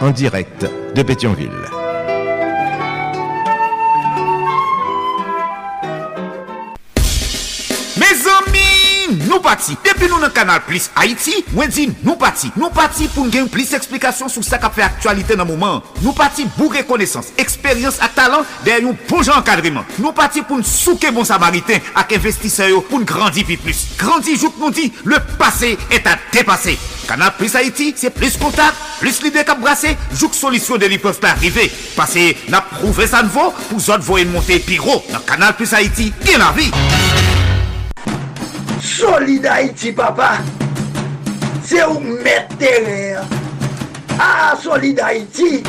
en direct de Pétionville. Mes amis, nous partis. Depuis nous dans Canal Plus Haïti, dit nous partis. Nous partis pour gagner plus d'explications sur ce qui fait actualité dans le moment. Nous partis pour reconnaissance, expérience et talent derrière un bon encadrement. Nous partis pour nous souquer bon samaritain avec investisseurs pour nous grandir plus. Grandir, jour nous dit, le passé est à dépasser. Canal Plus Haïti, c'est plus contact, plus l'idée qu'à brasser, joue solution de peuvent pas arriver. Parce que n'a prouvé ça ne vaut, pour autres voyer monter pyro. Dans Canal Plus Haïti, bien la vie. Solid Haïti, papa. C'est où mettre terrain. Ah, Solid Haïti.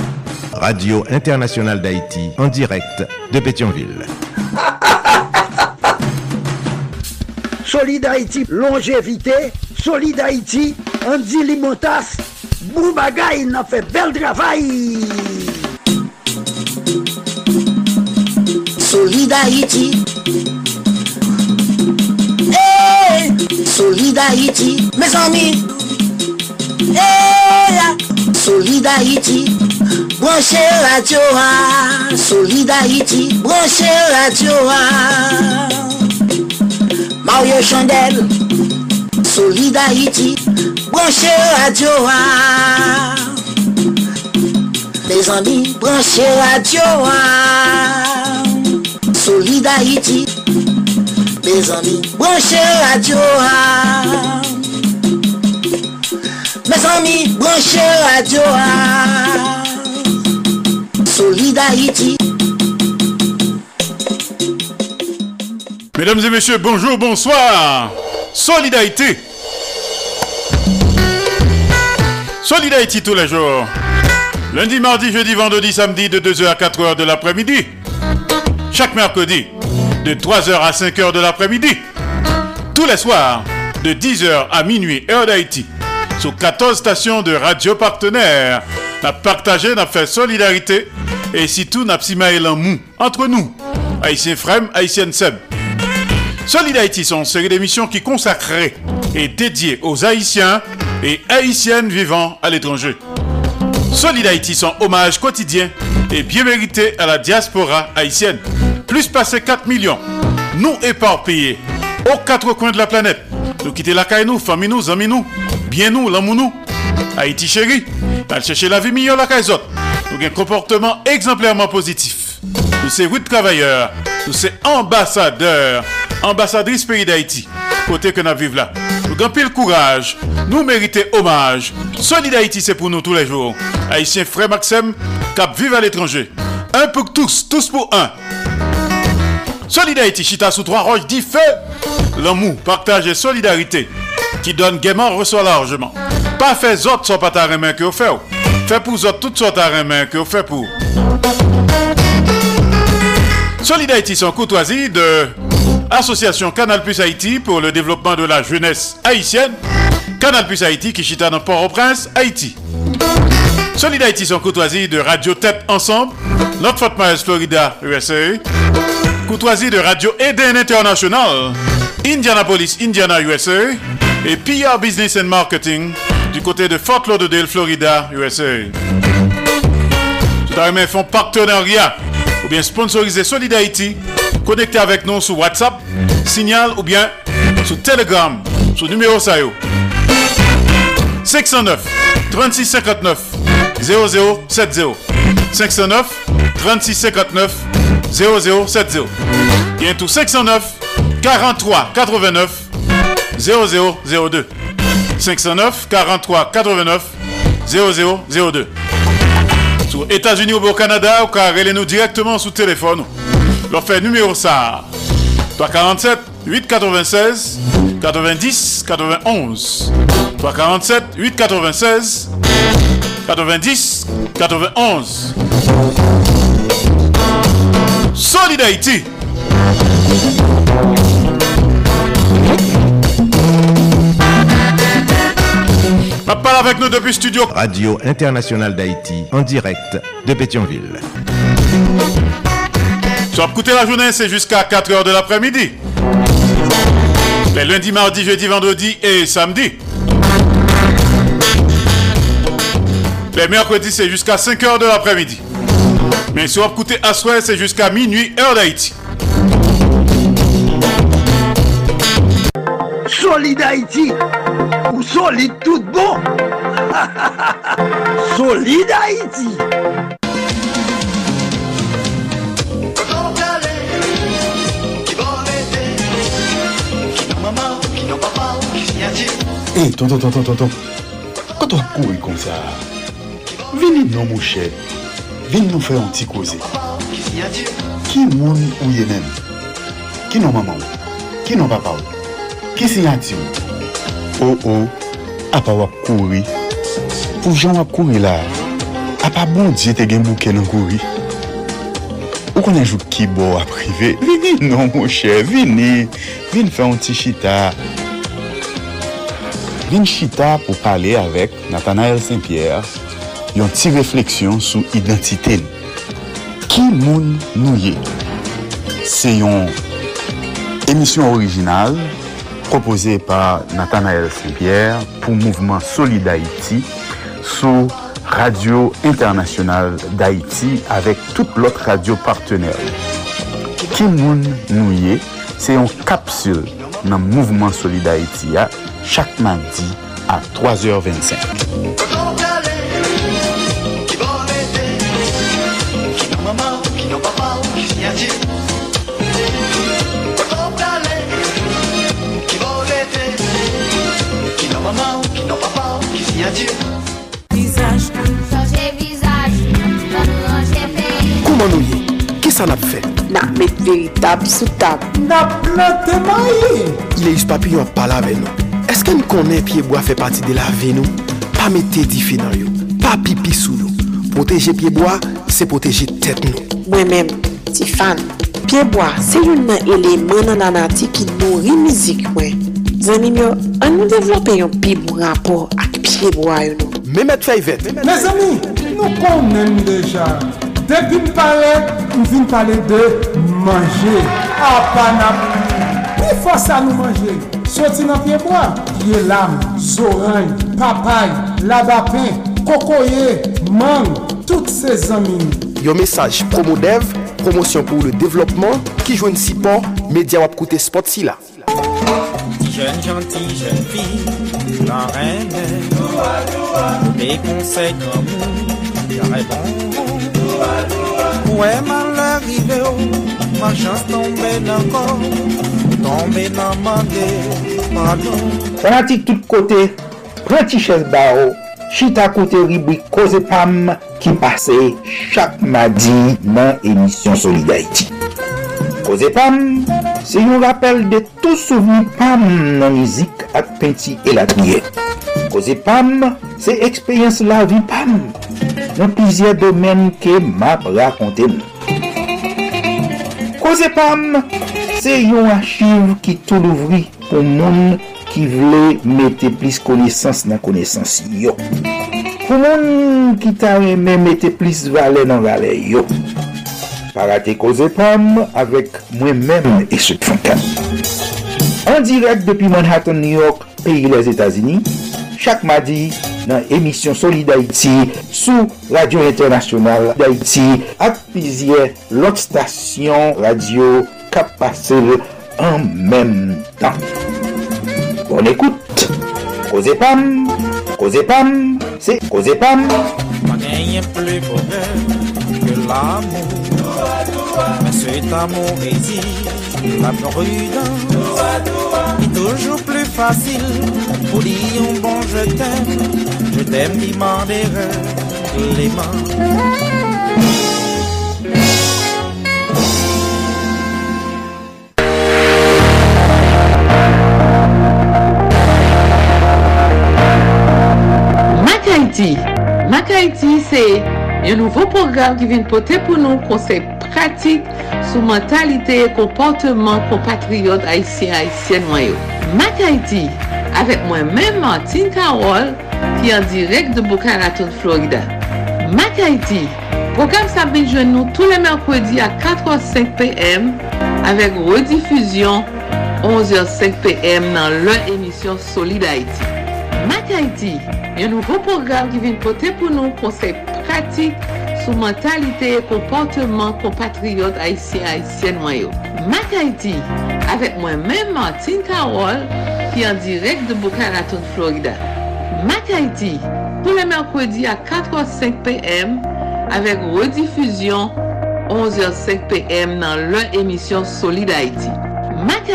Radio Internationale d'Haïti en direct de Pétionville. Solid Haïti, longévité. Solid Haïti, Andy Limotas. Bou bagay nan fe bel travay. Solida iti. Hey, solida iti. Mes ami. Hey, solida iti. Branche la tioa. Solida iti. Branche la tioa. Mario Chandel. Solida iti. Branchez radio. ah. Les amis, branchez radio. ah. Solid Haïti, mes amis, branchez radio. ah. Mes amis, branchez radio. Solid Haïti. Mesdames et messieurs, bonjour, bonsoir. Solidarité. Solidarité tous les jours. Lundi, mardi, jeudi, vendredi, samedi de 2h à 4h de l'après-midi. Chaque mercredi de 3h à 5h de l'après-midi. Tous les soirs de 10h à minuit, heure d'Haïti. Sur 14 stations de radio partenaires. N'a partagé, n'a fait solidarité. Et si tout n'a en mou entre nous. Haïtien Frem, Haïtien Seb. Solid Haïti sont une série d'émissions qui consacrées et dédiées aux Haïtiens et Haïtiennes vivant à l'étranger. Solid Haïti sont hommage quotidien et bien mérité à la diaspora haïtienne. Plus passé 4 millions, nous éparpillés aux quatre coins de la planète. Nous quitter la caille nous, famille nous, amis nous, bien nous, l'amour nous. Haïti chéri, al chercher la vie meilleure la caille. Nous avons un comportement exemplairement positif. Nous sommes huit travailleurs, nous sommes ambassadeurs, ambassadrices pays d'Haïti, côté que nous vivons là. Pile courage, nous méritons hommage. Solid Haïti, c'est pour nous tous les jours. Haïtiens frère Maxime, cap vive à l'étranger. Un pour tous, tous pour un. Solid chita sous trois roches, dit feu. L'amour, partage et solidarité, qui donne gaiement, reçoit largement. Pas fait autres sont pas ta main que vous faites. Fait pour autres toutes sortes ta main que vous faites pour. Solid Haïti, son courtoisie de Association Canal Plus Haïti pour le développement de la jeunesse haïtienne. Canal Plus Haïti dans Port-au-Prince, Haïti. Solid Haïti, son courtoisie de Radio Tête Ensemble, notre Fort Myers, Florida, USA. Courtoisie de Radio Eden International, Indianapolis, Indiana, USA. Et PR Business and Marketing du côté de Fort Lauderdale, Florida, USA. Tout à font partenariat ou bien sponsoriser Solid Haïti. Connectez avec nous sur WhatsApp, Signal ou bien sur Telegram, sur numéro SAYO. 509 36 59 0070 509 36 59 0070 Bientôt 509 43 89 0002 509 43 89 0002 Sur États-Unis ou au Canada, ou car nous directement sous téléphone. Fait numéro ça 347 896 90 91 347 896 90 91. Solid Haïti. Parle avec nous depuis studio. Radio Internationale d'Haïti, en direct de Pétionville. Sur écouter la journée, c'est jusqu'à 4h de l'après-midi. Les lundis, mardis, jeudi, vendredi et samedi. Les mercredis, c'est jusqu'à 5h de l'après-midi. Mais sur écouter à soir, c'est jusqu'à minuit, heure d'Haïti. Solid Haïti ou solide tout bon Solid Haïti E, tonton, tonton, tonton, kato ap kouri kon sa, vini nou mou chè, vini nou fè an ti koze. Ki moun ou ye men? Ki nou maman ou? Ki nou papa ou? Ki sinyati ou? Ou ou, ap wap kouri. Pou jan wap kouri la, ap ap bon diye te gen bouke nan kouri. Ou konen jou ki bo aprive, vini nou mou chè, vini, vini fè an ti chita. vin chita pou pale avek Nathanael Saint-Pierre yon ti refleksyon sou identite nou. Ki moun nou ye? Se yon emisyon orijinal propose par Nathanael Saint-Pierre pou mouvment Solid Haïti sou Radio Internasyonal d'Haïti avek tout lot radio partenèl. Ki moun nou ye? Se yon kapsul nan mouvment Solid Haïti ya chaque mardi à 3h25. Changer visage, changer pays. Kouman nou ye? Ki sa nap fe? Nak met veritab sou tab Nap plante maye Ile yus papi yon pala ve nou. Eske nou konen piyeboa fe pati de la ve nou? Pa mette di fe nan yo, pa pipi sou nou. Proteje piyeboa, se proteje tet nou. Mwen men, ti fan, piyeboa se yon nan eleman nan anati ki nouri mizik mwen. Zanim yo, an nou devlope yon pi mou rapor ak piyeboa yon nou. Mehmet Fayvet. Mes ami, nou konen deja. Depi m pale, m vin pale de manje. A ah, panap, mi fosa nou manje. Soti nan pieboa Ye lam, zoran, papay, labapen, kokoye, mang Tout se zamin yon mesaj Promodev, promosyon pou le devlopman, ki jwen si pan, media wap koute spot si la. Jeune gentille, jeune fille, la reine, des conseils comme vous, j'aurais bon. Ouais, mal arrivé, oh, Ma chans tombe nan kon, tombe nan mande, pardon. Fanatik tout kote, preti ches ba ou, chita kote ribwi koze pam ki pase chak madi nan emisyon Solidarity. Koze pam, se yon rappel de tout souveni pam nan mizik ak penti elatniye. Koze pam, se ekspeyens la vi pam, nan plizye domen ke map rakonte nou. Koze Pam, se yon achiv ki tou louvri pou moun ki vle mette plis konesans nan konesans yo. Pou moun ki ta reme mette plis vale nan vale yo. Parate Koze Pam avek mwen men e eswek fankan. An direk depi Manhattan, New York, peyi les Etasini, chak madi nan emisyon Solid Haiti sou Radio Internationale d'Haïti ak pizye lot stasyon radio kap pase en menm tan. Bon écoute, Koze Pam, Koze Pam, c'est Koze Pam. Plus bonheur que l'amour. Mais cet amour réside la prudence. est toujours plus facile pour dire un bon je t'aime. Mak Haiti, Mac Haiti, c'est un nouveau programme qui vient porter pour nous conseils pratiques sur mentalité et comportement compatriotes haïtiens haïtiennes. Mac avec moi-même Martine Carole, ki an direk de Boca Raton, Florida. Mak Haiti, program sa benjwen nou tou le mèrkwedi a 4h05 pm avèk redifuzyon 11h05 pm nan lè emisyon Solid Haiti. Mak Haiti, yon nouvo program ki vin pote pou nou konsep pratik sou mentalite e komporteman kompatriot Haitien-Haitien wanyo. Mak Haiti, avèk mwen mè Martin Karol ki an direk de Boca Raton, Florida. Mac Haiti, tous les mercredis à 4h05 p.m. avec rediffusion 11h05 p.m. dans leur émission Solid Haïti. Mac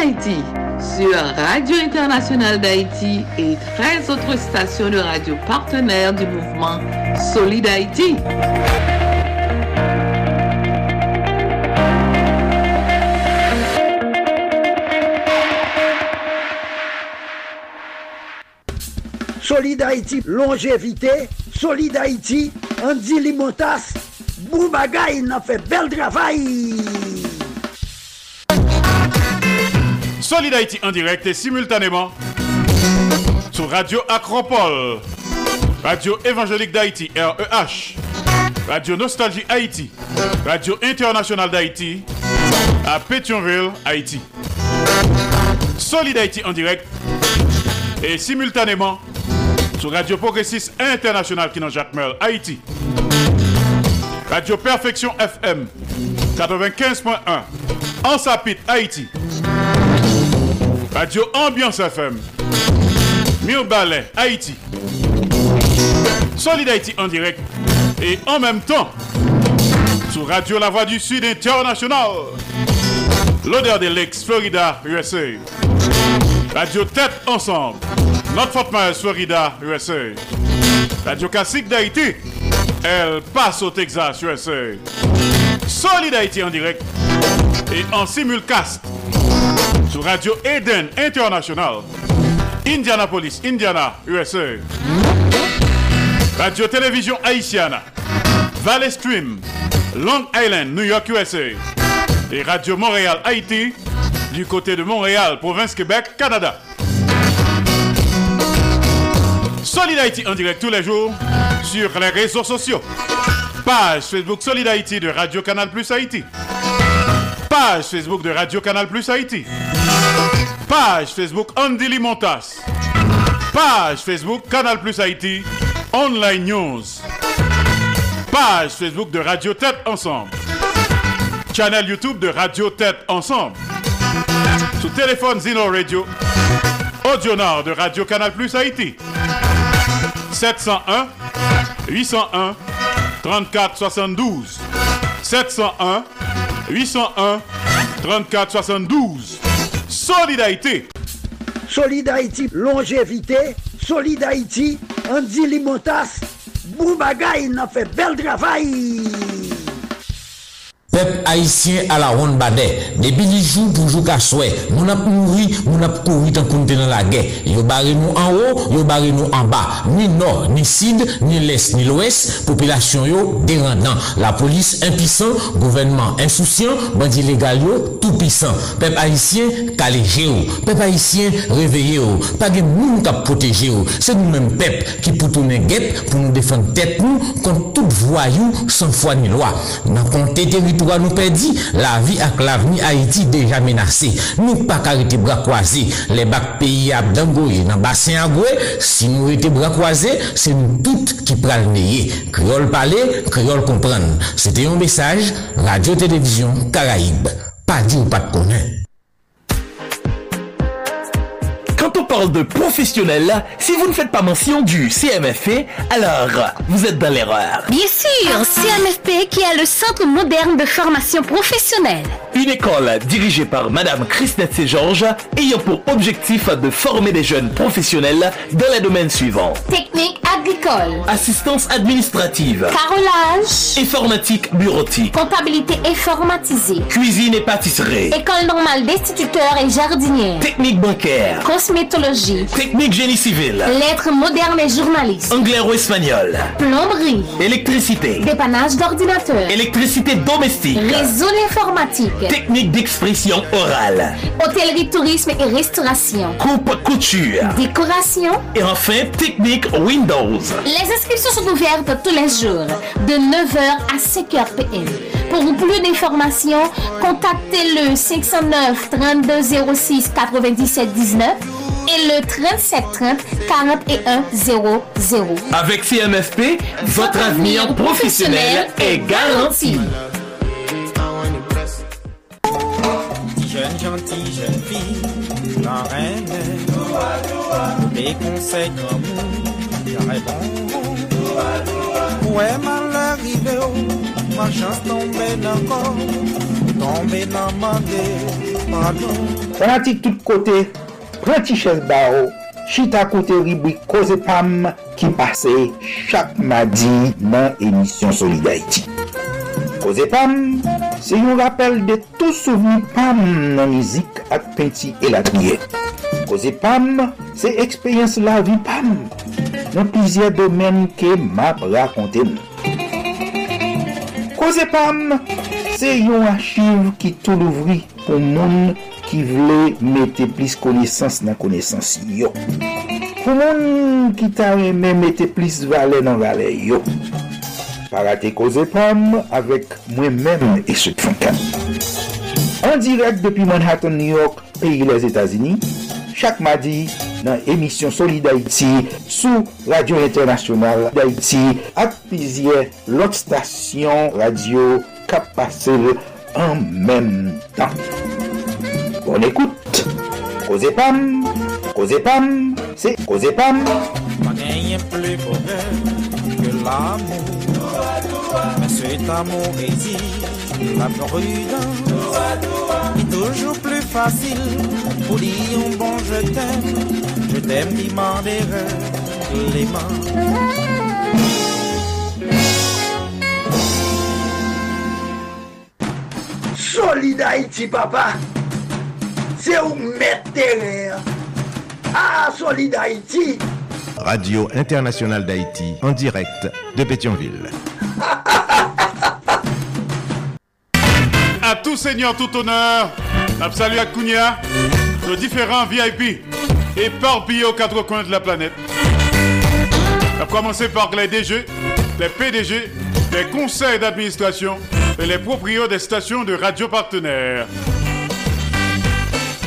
sur Radio Internationale d'Haïti et 13 autres stations de radio partenaires du mouvement Solid Haïti. Solid Haïti, longévité. Solid Haïti, Andy Limotas. Boubagaï, il a fait bel travail. Solid Haïti en direct et simultanément sur Radio Acropole, Radio Évangélique d'Haïti, REH, Radio Nostalgie Haïti, Radio Internationale d'Haïti, à Pétionville, Haïti. Solid Haïti en direct et simultanément sur Radio Progressiste International qui Jacques Merle, Haïti. Radio Perfection FM 95.1 en Sapit, Haïti. Radio Ambiance FM. Mille Ballet, Haïti. Solid Haïti en direct. Et en même temps, sur Radio La Voix du Sud International. L'odeur de l'ex Florida, USA. Radio Tête Ensemble. Notre Fort Myers, Florida, USA. Radio Classique d'Haïti. Elle passe au Texas, USA. Solid Haïti en direct. Et en simulcast sur Radio Eden International, Indianapolis, Indiana, USA. Radio Télévision Haïtiana, Valley Stream, Long Island, New York, USA. Et Radio Montréal, Haïti, du côté de Montréal, province Québec, Canada. Solid Haïti en direct tous les jours sur les réseaux sociaux. Page Facebook Solid Haïti de Radio Canal Plus Haïti. Page Facebook de Radio Canal Plus Haïti. Page Facebook Andy Limontas. Page Facebook Canal Plus Haïti. Online News. Page Facebook de Radio Tête Ensemble. Channel YouTube de Radio Tête Ensemble. Sous téléphone Zino Radio. Audio Nord de Radio Canal Plus Haïti. 701 801 34 72. 701 801 34 72. Solid Haïti. Solid Haïti, longévité. Solid Haïti, Andy Limotas. Boubagaï, il a fait bel travail. Peuple haïtien à la ronde badet. Depuis les jours pour jouer qu'à souhait. Nous n'a mouru, nous n'a couru tant dans la guerre. Yo barré nous en haut, yo barré nous en bas. Ni nord, ni sud, ni l'est, ni l'ouest. Population yo dérendant. La police impuissant, gouvernement insouciant, bandit légal yo tout puissant. Peuple haïtien calé géo. Peuple haïtien réveillé. Pas de monde qui protéger yo. C'est nous-mêmes peuple qui pour tourner guette pour nous défendre tête contre tout voyou sans foi ni loi. Dans compter territoire nous perdit, la vie avec l'avenir Haïti déjà menacée. Nous pas arrêter bras croisés. Les bacs pays à Dangoye, dans bassin à si nous étions bras croisés, c'est nous toutes qui le Créole parler, créole comprendre. C'était un message, Radio-Télévision Caraïbe. Pas dit ou pas de connaître. Quand on parle de professionnel, si vous ne faites pas mention du CMFP, alors vous êtes dans l'erreur. Bien sûr, CMFP qui est le Centre moderne de formation professionnelle. Une école dirigée par Madame Christette Georges ayant pour objectif de former des jeunes professionnels dans les domaines suivants. Technique agricole, Assistance administrative, carrelage, informatique bureautique, comptabilité informatisée, cuisine et pâtisserie, école normale d'instituteurs et jardinières, technique bancaire, cosmétologie technique génie civil, lettres modernes et journalistes, anglais ou espagnol, plomberie, électricité, dépannage d'ordinateur, électricité domestique, réseau informatique, technique d'expression orale, hôtellerie, tourisme et restauration, coupe couture, décoration. Et enfin technique Windows. Les inscriptions sont ouvertes tous les jours de 9h à 5h PM. Pour plus d'informations, contactez le 509 3206 97 19 et le 37 30 41 00. Avec CMFP, votre avenir professionnel est garanti. Jeune gentille, jeune fille, la reine, des conseils comme j'aurais bon. Ouais, mal arrivé, ma chance tombée encore, tombée dans ma pardon. Fanatik tout kote, pranti ches ba ou, chita kote ribwi koze pam ki pase chak madi nan emisyon Solidarity. Koze pam, se yon rappel de tou souveni pam nan mizik ak penti elakye. Koze pam, se ekspeyens la vi pam, nan plizye domen ke map rakonte mou. Koze pam, se yon achiv ki tou louvri pou moun ki vle mette plis konesans nan konesans yo. Pou moun ki ta reme mette plis vale nan vale yo. Parate koze pam avek mwen men e sèk fankan. An direk depi Manhattan, New York, peyi les Etasini, chak madi nan emisyon Soli d'Haïti sou Radio Internasyonal d'Haïti ak pizye lot stasyon radio kap pase an mèm tan. Bonne écoute. Causez Pam, Causez Pam, c'est Causez Pam. Pas gagné plus bonheur que l'amour. Mais cet amour exige la prudence. est toujours plus facile pour dire un bon je t'aime. Je t'aime, demander les mains. Solid Haïti, papa. C'est où mettre terrain. Ah, Solid Haïti. Radio Internationale d'Haïti, en direct de Pétionville. À tout seigneur, tout honneur, salut à Kounia, nos différents VIP, éparpillés aux quatre coins de la planète. À commencer par les DG, les PDG, les conseils d'administration et les propriétaires des stations de radio partenaires.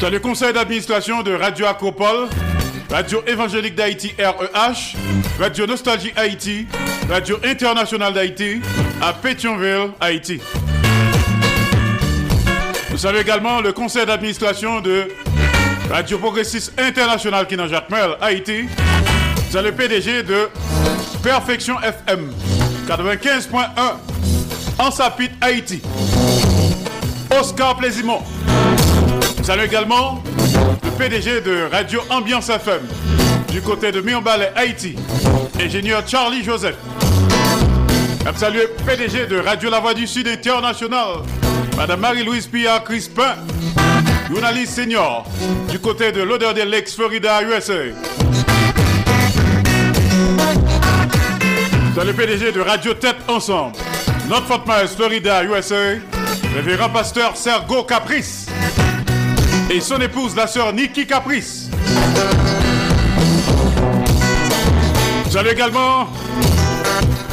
Dans le conseil d'administration de Radio Acropole, Radio Évangélique d'Haïti REH, Radio Nostalgie Haïti, Radio Internationale d'Haïti à Pétionville, Haïti. Nous saluons également le conseil d'administration de Radio Progressiste International qui est dans Jacmel, Haïti. C'est le PDG de Perfection FM 95.1 en Sapit, Haïti. Oscar Plaisimont. Saluons également le PDG de Radio Ambiance FM du côté de Mionbalais, Haïti. Ingénieur Charlie Joseph. Le PDG de Radio La Voix du Sud International. Madame Marie-Louise Pia Crispin, journaliste senior du côté de l'odeur de l'ex Florida, USA. Le PDG de Radio Tête Ensemble, Notre Fort Myers, Florida, USA, révérend pasteur Sergo Caprice et son épouse, la sœur Nikki Caprice. Salut également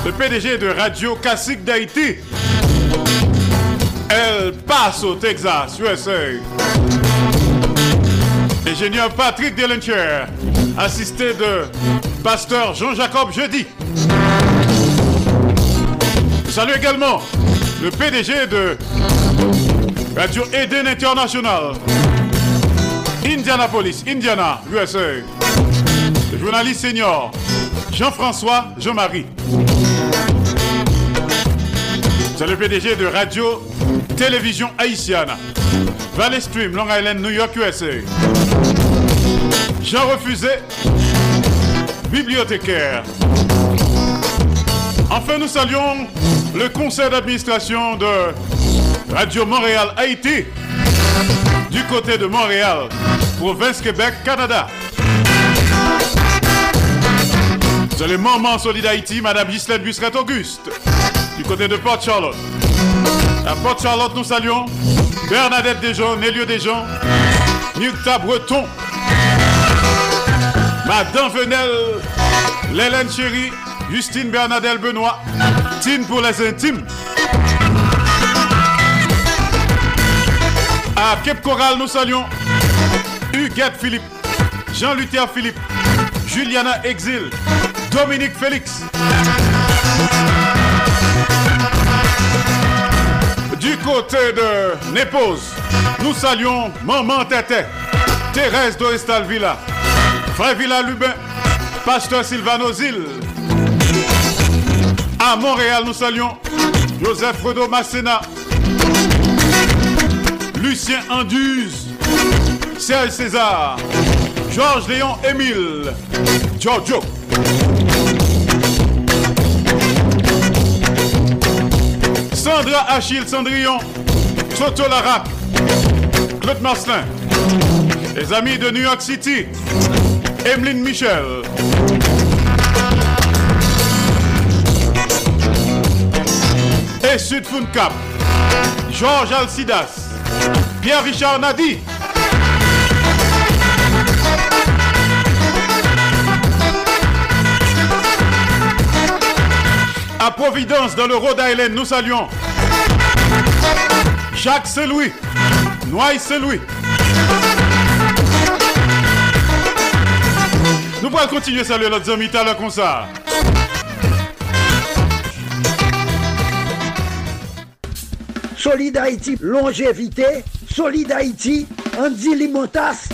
le PDG de Radio Classique d'Haïti, El Paso, Texas, USA. Ingénieur Patrick Delencher, assisté de pasteur Jean-Jacob Jeudi. Salut également le PDG de Radio Eden International, Indianapolis, Indiana, USA. Le journaliste senior Jean-François Jean-Marie. C'est le PDG de Radio Télévision Haïtienne, Valley Stream, Long Island, New York, USA. Jean Refusé, bibliothécaire. Enfin, nous saluons le conseil d'administration de Radio Montréal Haïti, du côté de Montréal, province Québec, Canada. C'est le moment Solid Haïti, Madame Ghislaine Busquette-Auguste, du côté de Port-Charlotte. À Port-Charlotte, nous saluons Bernadette Desjons, Nélieu Desjons, Nukta Breton, Madame Venel, Lélène Chéry, Justine Bernadette Benoît, Tine pour les intimes. À Cape Coral, nous saluons Huguette Philippe, Jean-Luther Philippe, Juliana Exil, Dominique Félix. Du côté de Népose, nous saluons Maman Tété, Thérèse Dorestal Villa, Frère Villa Lubin, Pasteur Sylvano Zil. À Montréal, nous saluons Joseph Fredo Massena, Lucien Anduze, Serge César, Georges Léon Émile, Giorgio. Sandra Achille Cendrillon, Toto Larac, Claude Marcelin, les amis de New York City, Emeline Michel. Et Sud Cap, Georges Alcidas, Pierre-Richard Nadi. À Providence, dans le Rhode Island, nous saluons Jacques Seloui, Noailles Seloui. Nous pourrons continuer à saluer notre ami tout comme ça. Solid Haïti, longévité. Solid Haïti, Andy Limotas.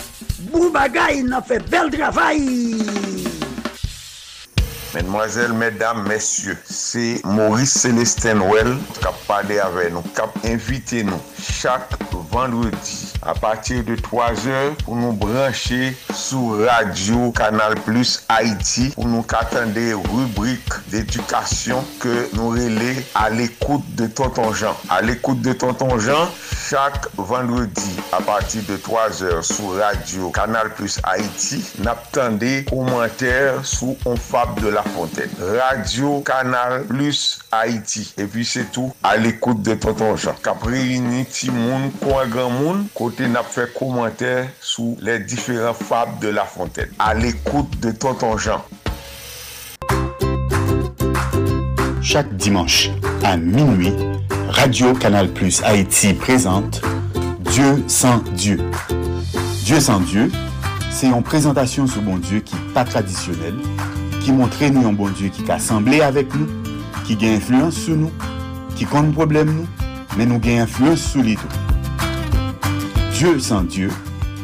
Boubagaï, il a fait bel travail. Mesdemoiselles, mesdames, messieurs, c'est Maurice Célestin Well qui a parlé avec nous, qui a invité nous chaque vendredi a patir de 3 eur pou nou branche sou radio Kanal Plus Haiti pou nou katande rubrik d'edukasyon ke nou rele al ekoute de Tonton Jean. Al ekoute de Tonton Jean, chak vendredi a patir de 3 eur sou radio Kanal Plus Haiti nap tande komenter sou On Fab de la Fontaine. Radio Kanal Plus Haiti. E pi se tou al ekoute de Tonton Jean. Kapre yini ti moun, kwa gran moun, kwa côté n'a fait commentaire sous les différents fables de la fontaine. À l'écoute de Tonton Jean. Chaque dimanche à minuit, Radio Canal Plus Haïti présente Dieu sans Dieu. Dieu sans Dieu, c'est une présentation sur bon Dieu qui n'est pas traditionnelle, qui montre nous un bon Dieu qui a assemblé avec nous, qui a influence sur nous, qui compte problème nous, mais nous gagne influence sur les tout. Dieu sans Dieu,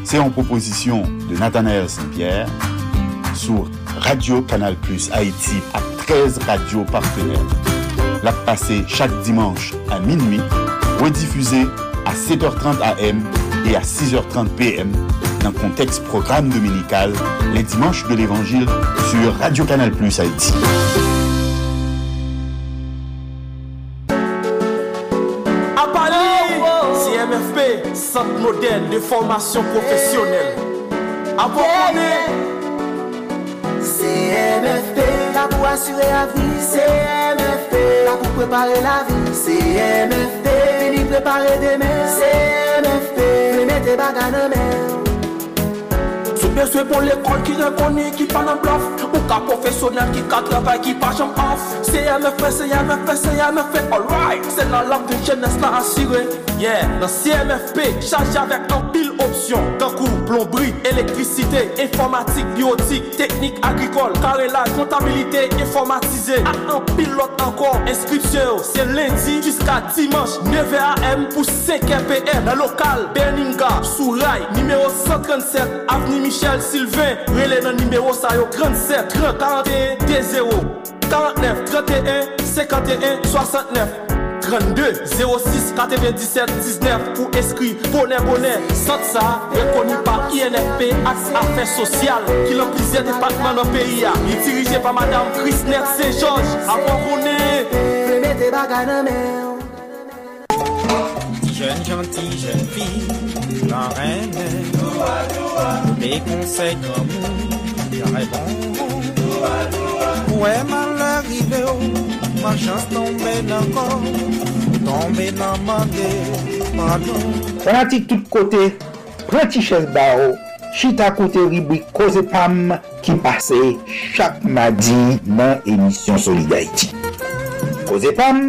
c'est une proposition de Nathanaël Saint-Pierre sur Radio Canal Plus Haïti à 13 radios partenaires. La passer chaque dimanche à minuit, rediffusée à 7h30 AM et à 6h30 PM dans le contexte programme dominical les dimanches de l'Évangile sur Radio Canal Plus Haïti. Moderne de formation professionnelle. À CMFP, là pour assurer la vie. CMFP, là pour préparer la vie. CMFP, venir préparer demain. CMFP, venir mettre bagages beswe pou l'ekol ki rekoni, ki pa nan blaf Ou ka profesyonel ki ka travay, ki pa jom af CMFP, CMFP, CMFP, alright. Se nan lak de jenes la asire Yeah, nan CMFP, chaje avèk an pil opsyon Tankou, plombri, elektrisite, informatik, biotik, teknik agrikol Karelaj, kontabilite, informatize Ak an pil lot ankor, inskripsyon yo Se lendi jiska dimanche 9 am pou 5 pm Nan lokal, Berninga, Souraï, numero 137 Avni Michel Sylvain, relè nan numéro yo 37 30 41 D0 49 31 51 69 32 06 97 19 Pou eskri bonè bonè Sant sa, rekoni pa INFP Aks Afè Sosyal Ki lan plizè depatman nan peyi ya Li dirije pa Madame Christner Saint-Georges. Bagay nan men Jeune gentille, jeune fille, la reine, mes conseils comme carré bon. Ouais, mal arrivé, oh, ma chans tombe nan kon, tombe nan mande, pardon. Pratik tout kote, prati ches ba ou, chita kote ribwi koze pam ki pase chak madi nan emisyon Solidarity. Koze pam,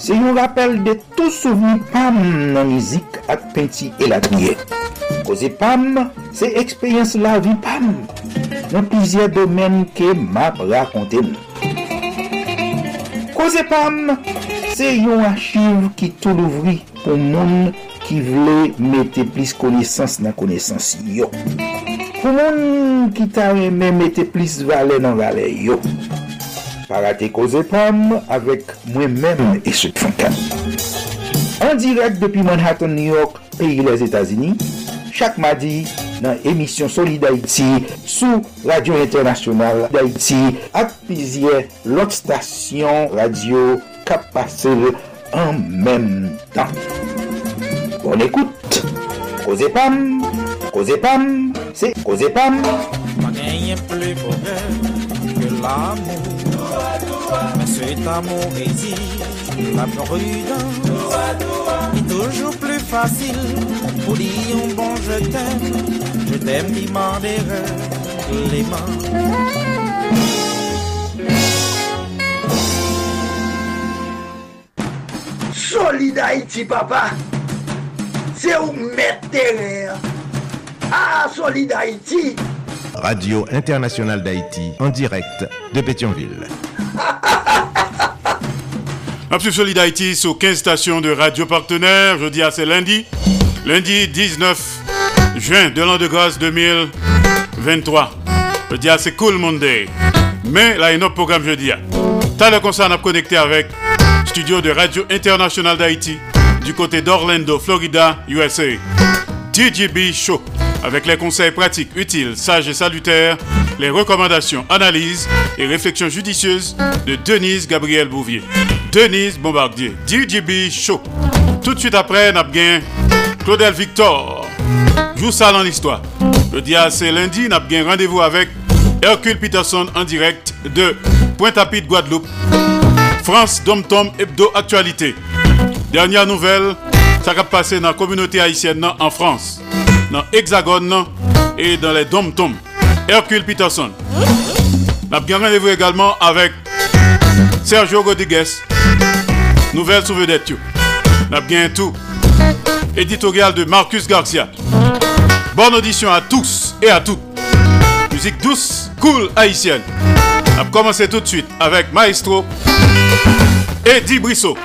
se yon rappel de tout souveni pam nan mizik ak penti elatriye. Koze pam, se ekspeyens la vi pam, nan plizye domen ke map rakonte mou. Ozepam, se yon achiv ki tou louvri pou moun ki vle mette plis konesans nan konesans yo. Pou moun ki ta reme mette plis vale nan vale yo. Parate koze pam avek mwen men eswek fankan. An direk depi Manhattan, New York, peyi les Etasini, chak madi, nan emisyon Solid d'Haïti sou Radio Internasyonal d'Haïti ak pizye lot stasyon radio kap pase en menm tan. Bon ekoute. Koze pam, koze pam, se koze pam. Pa genye ple pobe ke l'amou, men se t'amou ezi la prudence. Est toujours plus facile pour dire un bon je t'aime. Je t'aime, il m'en les mains. Solid Haïti, papa. C'est où mettre terrain. Ah, Solid Haïti. Radio Internationale d'Haïti en direct de Pétionville. Absolue Solid Haïti sur 15 stations de radio partenaires. Jeudi à c'est lundi. Lundi 19 juin de l'an de grâce 2023. Jeudi à c'est Cool Monday. Mais là, il y a un autre programme jeudi. T'as le concert à connecter avec studio de Radio Internationale d'Haïti du côté d'Orlando, Florida, USA. TGB Show avec les conseils pratiques, utiles, sages et salutaires, les recommandations, analyses et réflexions judicieuses de Denise Gabriel Bouvier. Denise Bombardier, DJB Show. Tout de suite après, n'a bien Claudel Victor. Joue ça dans l'histoire. Le dia c'est lundi, n'a bien rendez-vous avec Hercule Peterson en direct de Pointe-à-Pitre, Guadeloupe. France Dom Tom Hebdo Actualité. Dernière nouvelle, ça va passer dans la communauté haïtienne en France, dans l'Hexagone et dans les Dom Tom. Hercule Peterson. N'a bien rendez-vous également avec Sergio Rodriguez. Nouvelle sous vedette. N'a bien tout. Éditorial de Marcus Garcia. Bonne audition à tous et à toutes. Musique douce, cool haïtienne. On va commencer tout de suite avec Maestro et Di Brissot.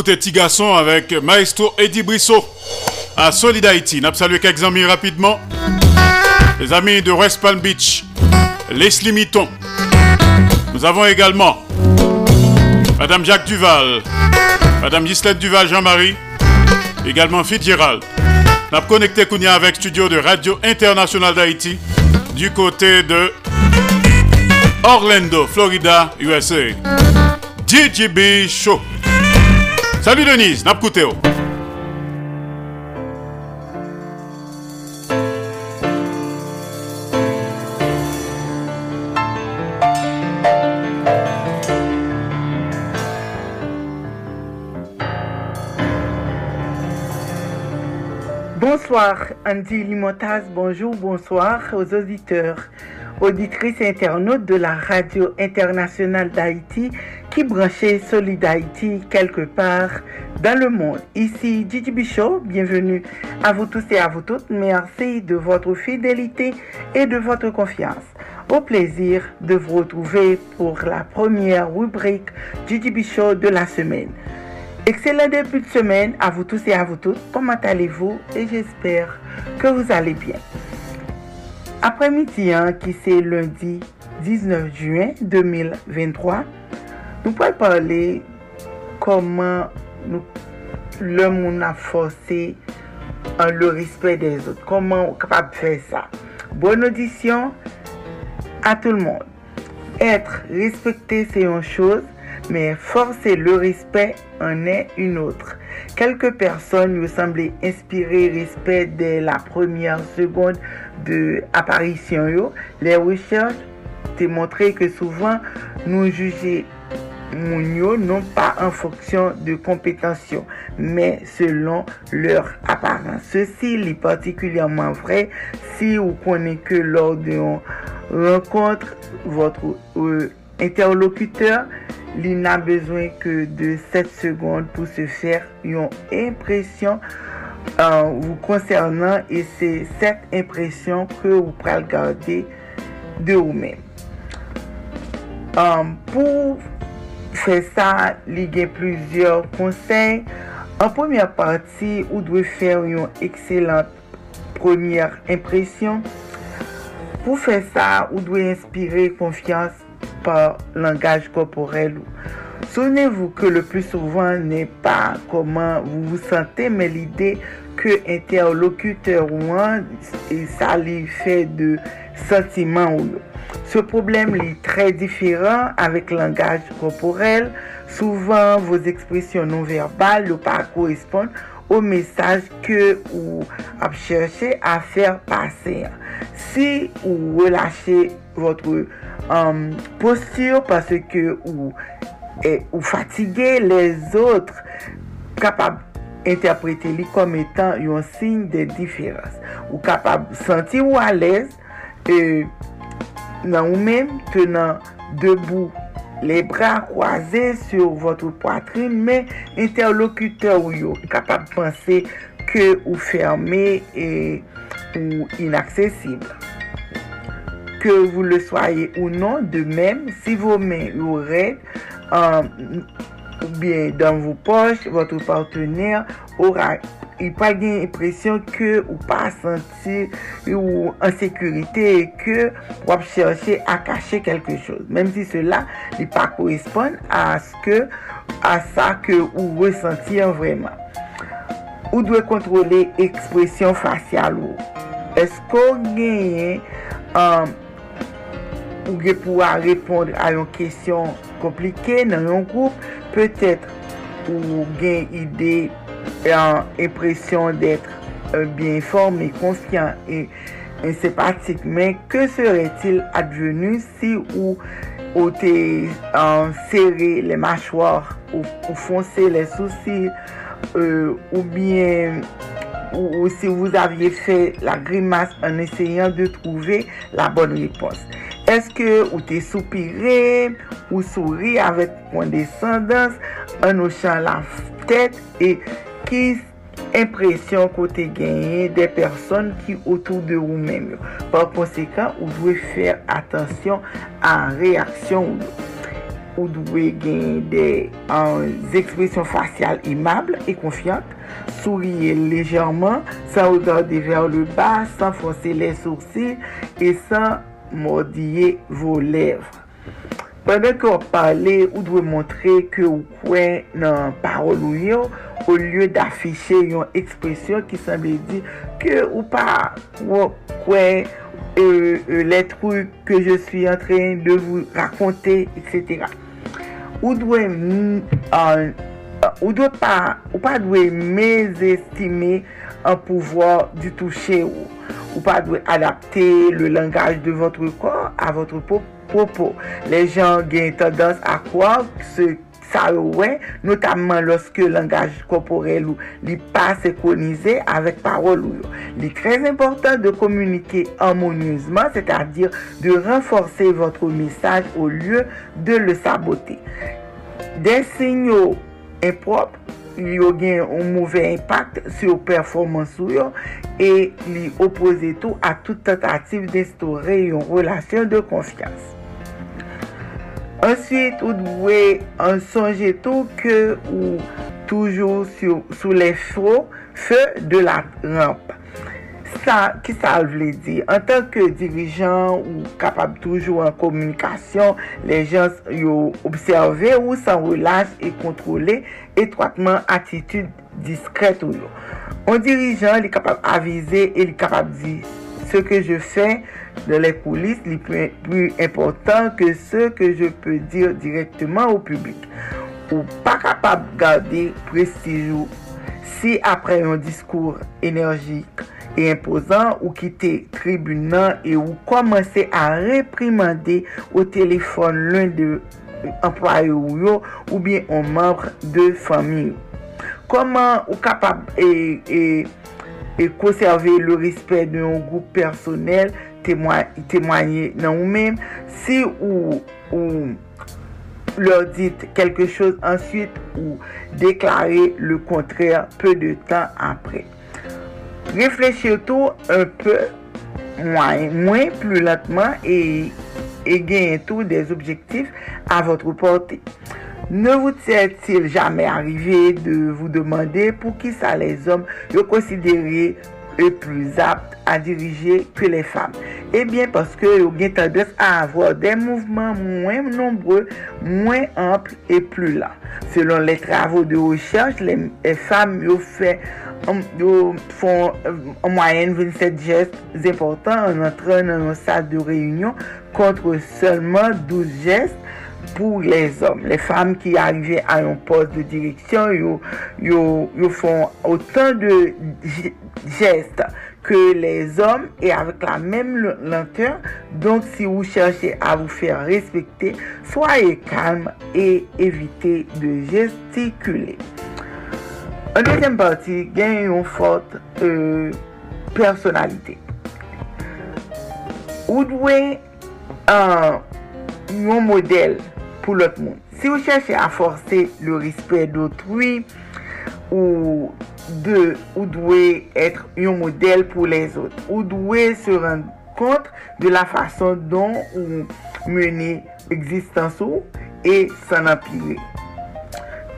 Écouté petit avec Maestro Eddie Brissot à Solid Haïti. Nous salué quelques amis rapidement. Les amis de West Palm Beach, Leslie Mitton. Nous avons également Madame Jacques Duval, Madame Gislette Duval Jean-Marie, également Fitzgerald. Avons connecté Kounia avec studio de Radio Internationale d'Haïti du côté de Orlando, Florida, USA. DJB Show. Salut Denise, n'a écouté. Bonsoir Andy Limotas, bonjour, bonsoir aux auditeurs, auditrices et internautes de la radio internationale d'Haïti qui branchait Solid quelque part dans le monde. Ici Gigi Bichot, bienvenue à vous tous et à vous toutes. Merci de votre fidélité et de votre confiance. Au plaisir de vous retrouver pour la première rubrique Gigi Bichot de la semaine. Excellent début de semaine à vous tous et à vous toutes. Comment allez-vous? Et j'espère que vous allez bien. Après-midi, hein, qui c'est lundi 19 juin 2023, nous pourrons parler comment nous, le monde a forcé hein, le respect des autres. Comment on est capable de faire ça? Bonne audition à tout le monde. Être respecté, c'est une chose, mais forcer le respect en est une autre. Quelques personnes lui semblaient inspirer respect dès la première seconde de apparition. Les recherches démontré que souvent nous jugeons moun yo non pas en fonction de compétences, yo, mais selon leur apparence. Ceci est particulièrement vrai si vous connaissez que lors d'une rencontre, votre euh, interlocuteur n'a besoin que de 7 secondes pour se faire une impression euh, vous concernant et c'est cette impression que vous pourrez garder de vous-même. Um, pour faire ça, il y a plusieurs conseils. En première partie, vous devez faire une excellente première impression. Pour faire ça, vous devez inspirer confiance par langage corporel. Souvenez-vous que le plus souvent n'est pas comment vous vous sentez, mais l'idée que interlocuteur ou un, ça lui fait de sentiman ou non. yo. Se problem li tre diferan avek langaj korporel, souvan vos ekspresyon non verbal ou pa koresponde ou mesaj ke ou ap chershe a fer pase. Si ou relache votre euh, um, postur parce ke ou, et, ou fatige les autres kapab interprete li kom etan yon sin de diferans. Ou kapab senti ou alez et nan ou même tenant debout les bras croisés sur votre poitrine, mais interlocuteur ou capable de penser que ou fermé et ou inaccessible. Que vous le soyez ou non, de même, si vos mains ou raides, euh, ou bien dans vos poches, votre partenaire aura y pa gen impresyon ke ou pa santi ou ansekurite e ke wap chershe a kache kelke chose. Mem si cela li pa koresponde a, a sa ke ou resanti an vreman. Ou dwe kontrole ekspresyon fasyal ou. Esko genye um, ou ge pou a reponde a yon kesyon komplike nan yon group, petet ou gen ide en impression d'être bien formé, confiant et, sympathique. Mais que serait-il advenu si ou ou serré les mâchoires ou, foncé les sourcils euh, ou bien ou, ou si vous aviez fait la grimace en essayant de trouver la bonne réponse? Est-ce que ou t'es soupiré ou souri avec condescendance en hochant la tête et trist impresyon kote genye de person ki otou de ou menm yo. Par konsekant, ou dwe fèr atensyon an reaksyon ou yo. Ou dwe genye de an ekspresyon fasyal imable e konfiyant, souriye lejèrman, san regarde ver le bas, san fonse les sourcil, e san mordiye vos lèvres. Pwede ke ou pale ou dwe montre ke ou kwen nan parol ou yo ou lye d'afishe yon ekspresyon ki sanble di ke ou pa ou kwen euh, euh, le truk ke je suis en train de vous raconter, etc. Ou dwe an... Ou dwe pa, ou pa dwe mezestime an pouvoir du touche ou. Ou pa dwe adapte le langaj de votre corps a votre peau Les gens ont tendance à croire ce ça ouais, notamment lorsque le langage corporel ou n'est pas synchronisé avec parole. Il est très important de communiquer harmonieusement, c'est-à-dire de renforcer votre message au lieu de le saboter. Des signaux impropres yo gen un mauvais impact sur performance et li opposé tout à toute tentative d'instaurer une relation de confiance. Answit ou dwe an sonje tou ke ou toujou sou, sou le fwo fe de la ramp. Sa, ki sa vle di? An tanke dirijan ou kapab toujou an komunikasyon, le jans yo observe ou san relaj e kontrole etwatman atitude diskret ou non. yo. An dirijan li kapab avize e li kapab di se ke je fe, de le koulis li plus important ke se ke je pe dir direktman ou publik. Ou pa kapab gade prestijou si apre yon diskour enerjik et imposant ou quitter tribunal et ou commencer à réprimander au téléphone l'un de employés ou, bien un membre de famille. Comment ou capable et, et, et conserver le respect d'un groupe personnel, témoigner non ou même si ou, leur dites quelque chose ensuite ou déclarer le contraire peu de temps après. Réfléchir tout un peu moins, moins plus lentement et, et gagner tout des objectifs à votre portée. Ne vous est-il jamais arrivé de vous demander pour qui ça les hommes le considérer plus aptes à diriger que les femmes Eh bien parce que vous avez tendance à avoir des mouvements moins nombreux, moins amples et plus lents. Selon les travaux de recherche, les, femmes fait Yo fon en moyenne 27 gestes importants en entrant dans une salle de réunion contre seulement 12 gestes pour les hommes. Les femmes qui arrivaient à un poste de direction, yo font autant de gestes que les hommes et avec la même lenteur. Donc, si vous cherchez à vous faire respecter, soyez calme et évitez de gesticuler. An deuxième parti, gen yon fote euh, personalite. Ou dwe un, euh, un modèle pou lot moun. Si ou chèche a force le respect d'autrui, ou dwe etre yon model pou les ot. Ou dwe se rende kont de la fason don ou mene existansou e san apire.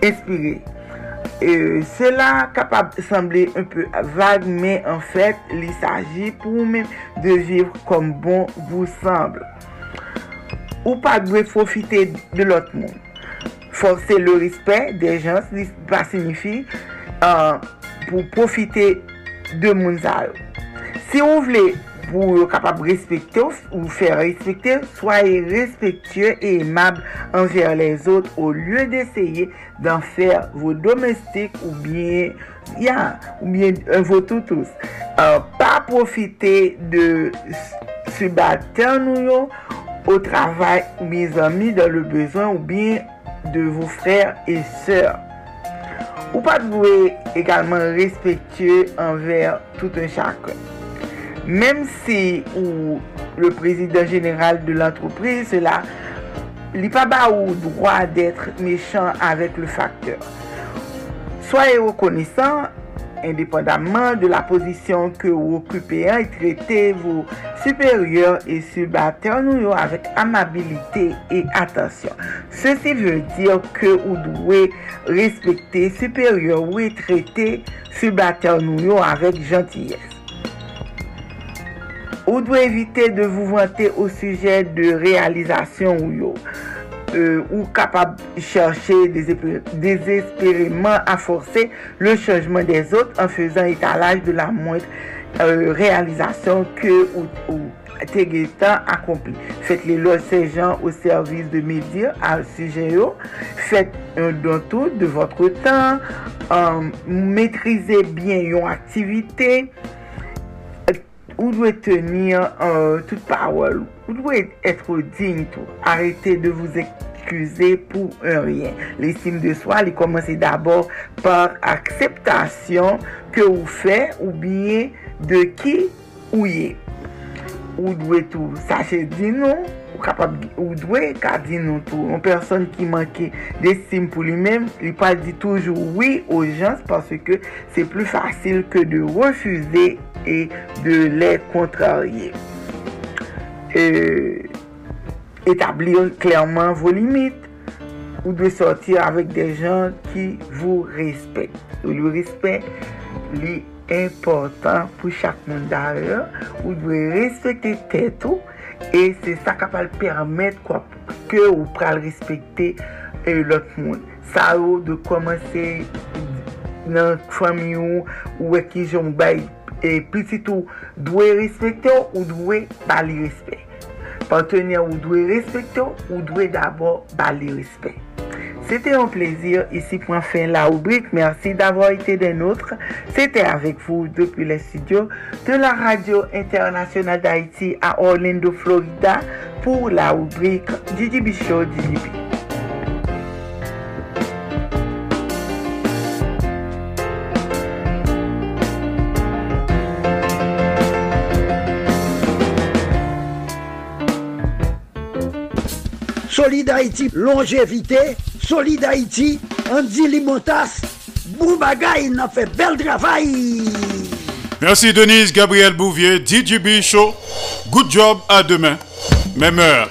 Espire. Euh, cela capable de sembler un peu vague, mais en fait, il s'agit pour vous-même de vivre comme bon vous semble. Ou pas de profiter de l'autre monde. Forcer le respect des gens, ça signifie euh, pour profiter de mon Si vous voulez pour capable de respecter ou faire respecter, soyez respectueux et aimable envers les autres au lieu d'essayer d'en faire vos domestiques ou bien, yeah, ou bien euh, vos toutous. Euh, pas profiter de subalternes au travail ou mes amis dans le besoin ou bien de vos frères et sœurs. Ou pas de également respectueux envers tout un chacun. Même si ou le président général de l'entreprise, cela n'est pas ou droit d'être méchant avec le facteur. Soyez reconnaissant indépendamment de la position que vous occupez et traitez vos supérieurs et subalternes avec amabilité et attention. Ceci veut dire que vous devez respecter supérieurs ou traiter subalternes avec gentillesse. Ou dwe evite de vous vanter au sujet de réalisation ou. Euh, ou kapab chercher désespérément à forcer le changement des autres en faisant étalage de la moindre euh, realizasyon ke ou, ou te ge tan akompli. Fet li lor se jan ou servis de midi al suje yo, fet un don tou de votre tan, um, euh, metrize bien yon aktivite, euh, ou dwe tenir uh, tout parol, ou dwe etre digne tou. Arrete de vous ekte pou un rien. L'estime de soi li komanse d'abord par akseptasyon ke ou fe ou biye de ki ou ye. Ou dwe tout sache di nou. Ou dwe ka di nou tout. Un person ki manke d'estime pou li men, li pa di toujou oui ou jans parce que c'est plus facile que de refuser et de les contrarier. Euh, établir clairement vos limites. vous devez sortir avec des gens qui vous respectent. Le respect, est important pou chak moun daryo, ou dwe respekte tetou, e se sa kapal permet kwa ke ou pral respekte e lot moun. Sa yo de komanse nan chwam yon ou e ki jom bay e pitit ou dwe respekte ou dwe bali respekt. Pantenye ou dwe respekte ou dwe dabor bali respekt. C'était un plaisir ici pour fin la rubrique. Merci d'avoir été des nôtres. C'était avec vous depuis les studios de la Radio Internationale d'Haïti à Orlando, Florida pour la rubrique DJB Show DJB. Solid longévité. Solid Haïti, Andy Limotas. Boubagaï, il a fait bel travail. Merci Denise Gabriel Bouvier, DJB Show. Good job, à demain. Même heure.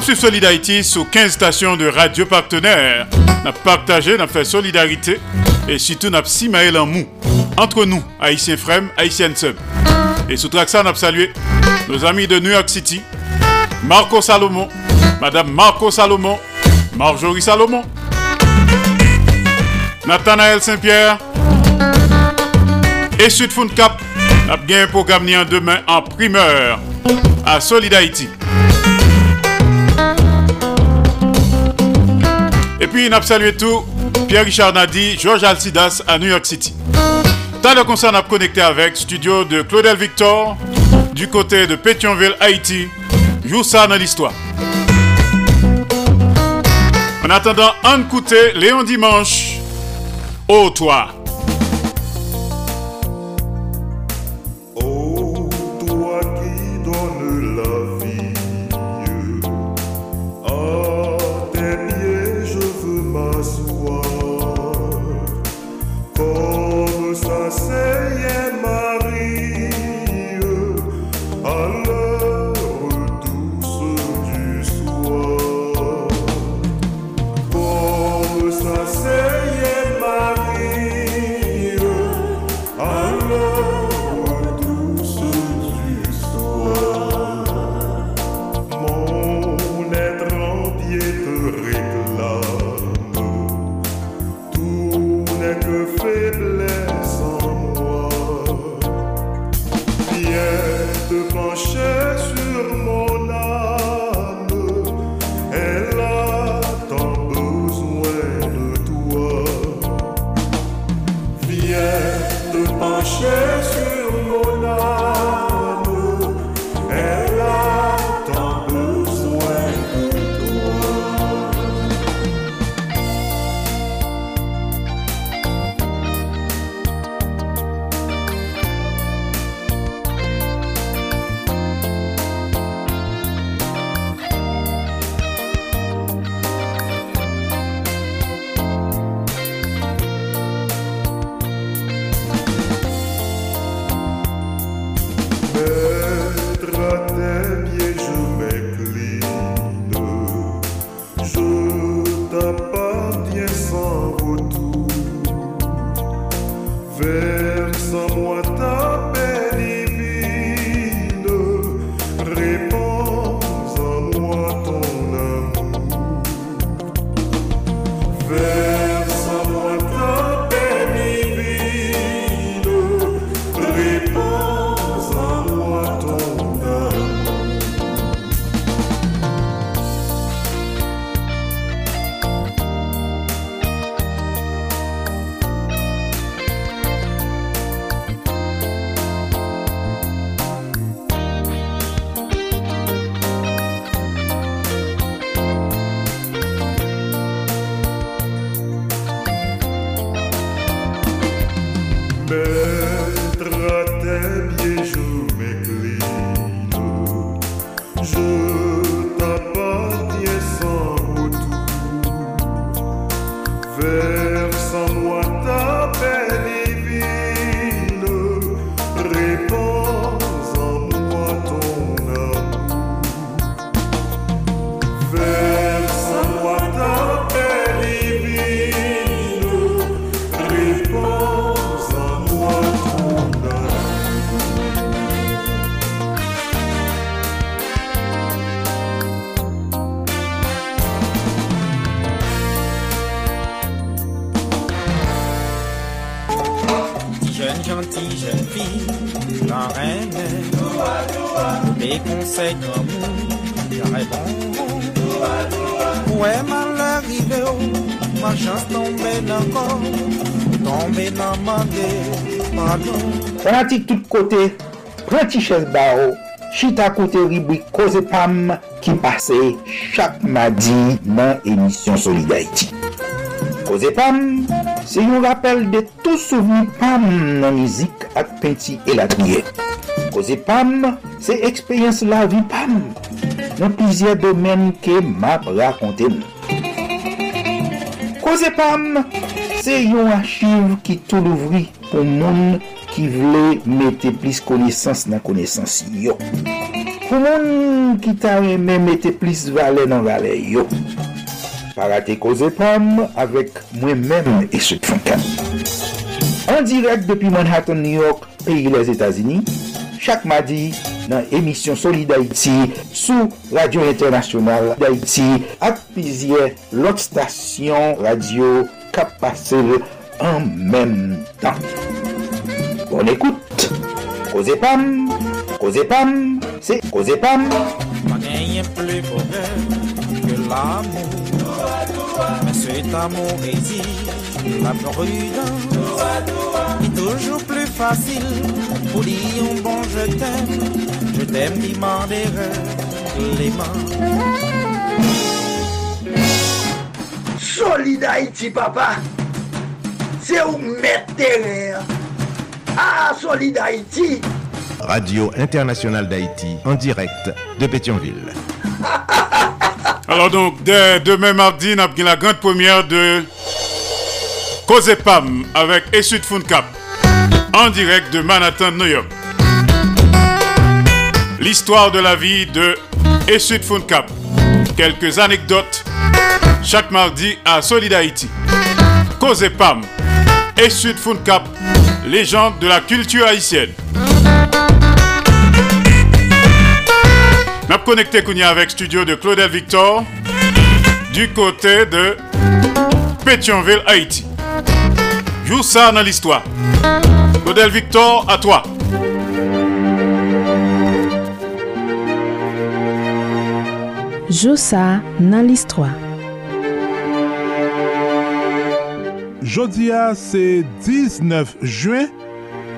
Suivi Solid Haïti sur 15 stations de radio partenaires. N'a partagé, n'a fait solidarité et surtout n'a si en mou. Entre nous, Haïtiens Frem, Haïtiens Sub. Et sous ça, n'a salué nos amis de New York City, Marco Salomon, Madame Marco Salomon, Marjorie Salomon, Nathanaël Saint-Pierre et Sud Cap. a bien un programme en demain en primeur à Solid Haïti. Et puis, nous salué tout Pierre-Richard Nadi, Georges Alcidas à New York City. Tant de concert, on a connecté avec studio de Claudel Victor du côté de Pétionville, Haïti. Joue ça dans l'histoire. En attendant, un côté, Léon Dimanche, au toit. Seigneur mou Ya reban Ou e man la rive ou oh, Ma chans tombe nan kon Tombe nan mande Pardon. Pratik tout kote Preti ches ba ou Chita kote ribwi koze pam Ki pase chak madi Nan emisyon Solidarity Koze pam Se yon rappel de tout souveni pam Nan mizik ak penti elatriye koze pam, se ekspeyens la vi pam. Nan plizye domen ke map rakonte nou. Koze pam, se yon achiv ki tou louvri pou moun ki vle mette plis konesans nan konesans yo. Pou moun ki ta reme mette plis vale nan vale yo. Parate koze pam avek mwen men esot fankan. An direk depi Manhattan, New York, peyi les Etats-Unis, chak madi nan emisyon Solid Haiti sou Radio Internasyonal d'Haiti ak pizye lot stasyon radio kap pase an mem tan. Bon ekoute, koze pam, koze pam, se koze pam. Pa genyen ple kore ke l'amou, men se t'amou ezi la prudence. Toujours plus facile pour dire un bon je t'aime. Je t'aime, demander les mains. Solid Haïti, papa. C'est où mettre. Ah, Solid Haïti. Radio Internationale d'Haïti en direct de Pétionville. Alors donc, dès demain mardi, nous avons la grande première de Cause Pam avec Essud Cap en direct de Manhattan, New York. L'histoire de la vie de Essud Cap. Quelques anecdotes chaque mardi à Solid Haïti. Cause Pam, Essud Cap, légende de la culture haïtienne. Nous connecté avec studio de Claudel Victor du côté de Pétionville, Haïti. Joue ça dans l'histoire. Claudel Victor, à toi. Joue ça dans l'histoire. Jodia, c'est 19 juin.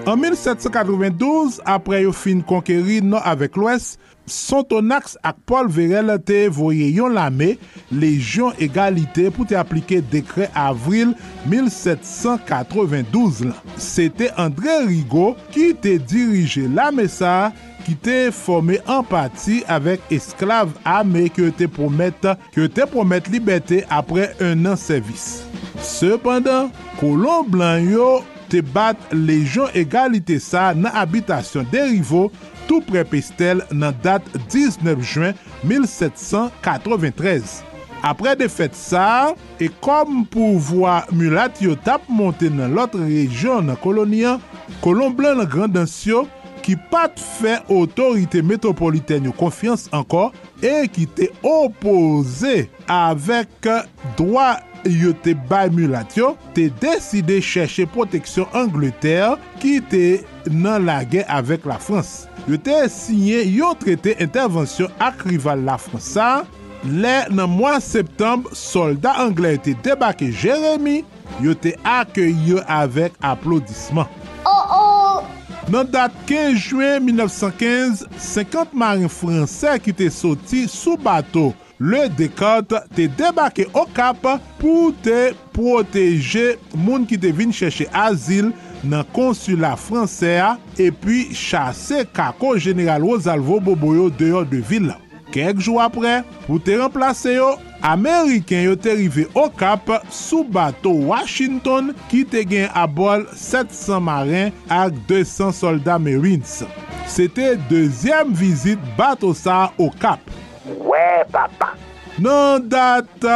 An 1792, apre yo fin konkeri nan avek lwes, Sontonax ak Paul Verel te voye yon lame, Legion Egalite pou te aplike dekre avril 1792 lan. Se te André Rigaud ki te dirije lame sa, ki te fome empati avek esklav ame ki te promette liberté apre un an servis. Sependan, kolon blan yo te bat Legion Egalite sa nan abitasyon derivo tou pre Pestel nan dat 19 juen 1793. Apre defet sa, e kom pou vwa mulat yo tap monte nan lot rejyon nan kolonian, kolon blan nan grandansyo, ki pat fè otorite metropoliten yo konfians ankor e ki te opose avèk dwa yo te bay mulat yo, te deside chèche proteksyon Angleterre ki te nan la gen avèk la Frans. Yo te sinye yo trete intervensyon ak rival la Fransa, le nan mwa septembre soldat Anglè te debake Jérémy, yo te akye yo avèk aplodisman. Oh, oh. Nan dat 15 juen 1915, 50 marin fransè ki te soti sou bato. Le Descartes te debake o kap pou te proteje moun ki te vin chèche azil nan konsula fransè a epi chase kako General Rosalvo Boboyo deyo de vil. Kek jou apre, pou te remplase yo, Ameriken yo te rive o kap sou bato Washington ki te gen abol 700 marin ak 200 soldat Marines. Se te dezyem vizit bato sa o Okap. ouais, papa! Nan dat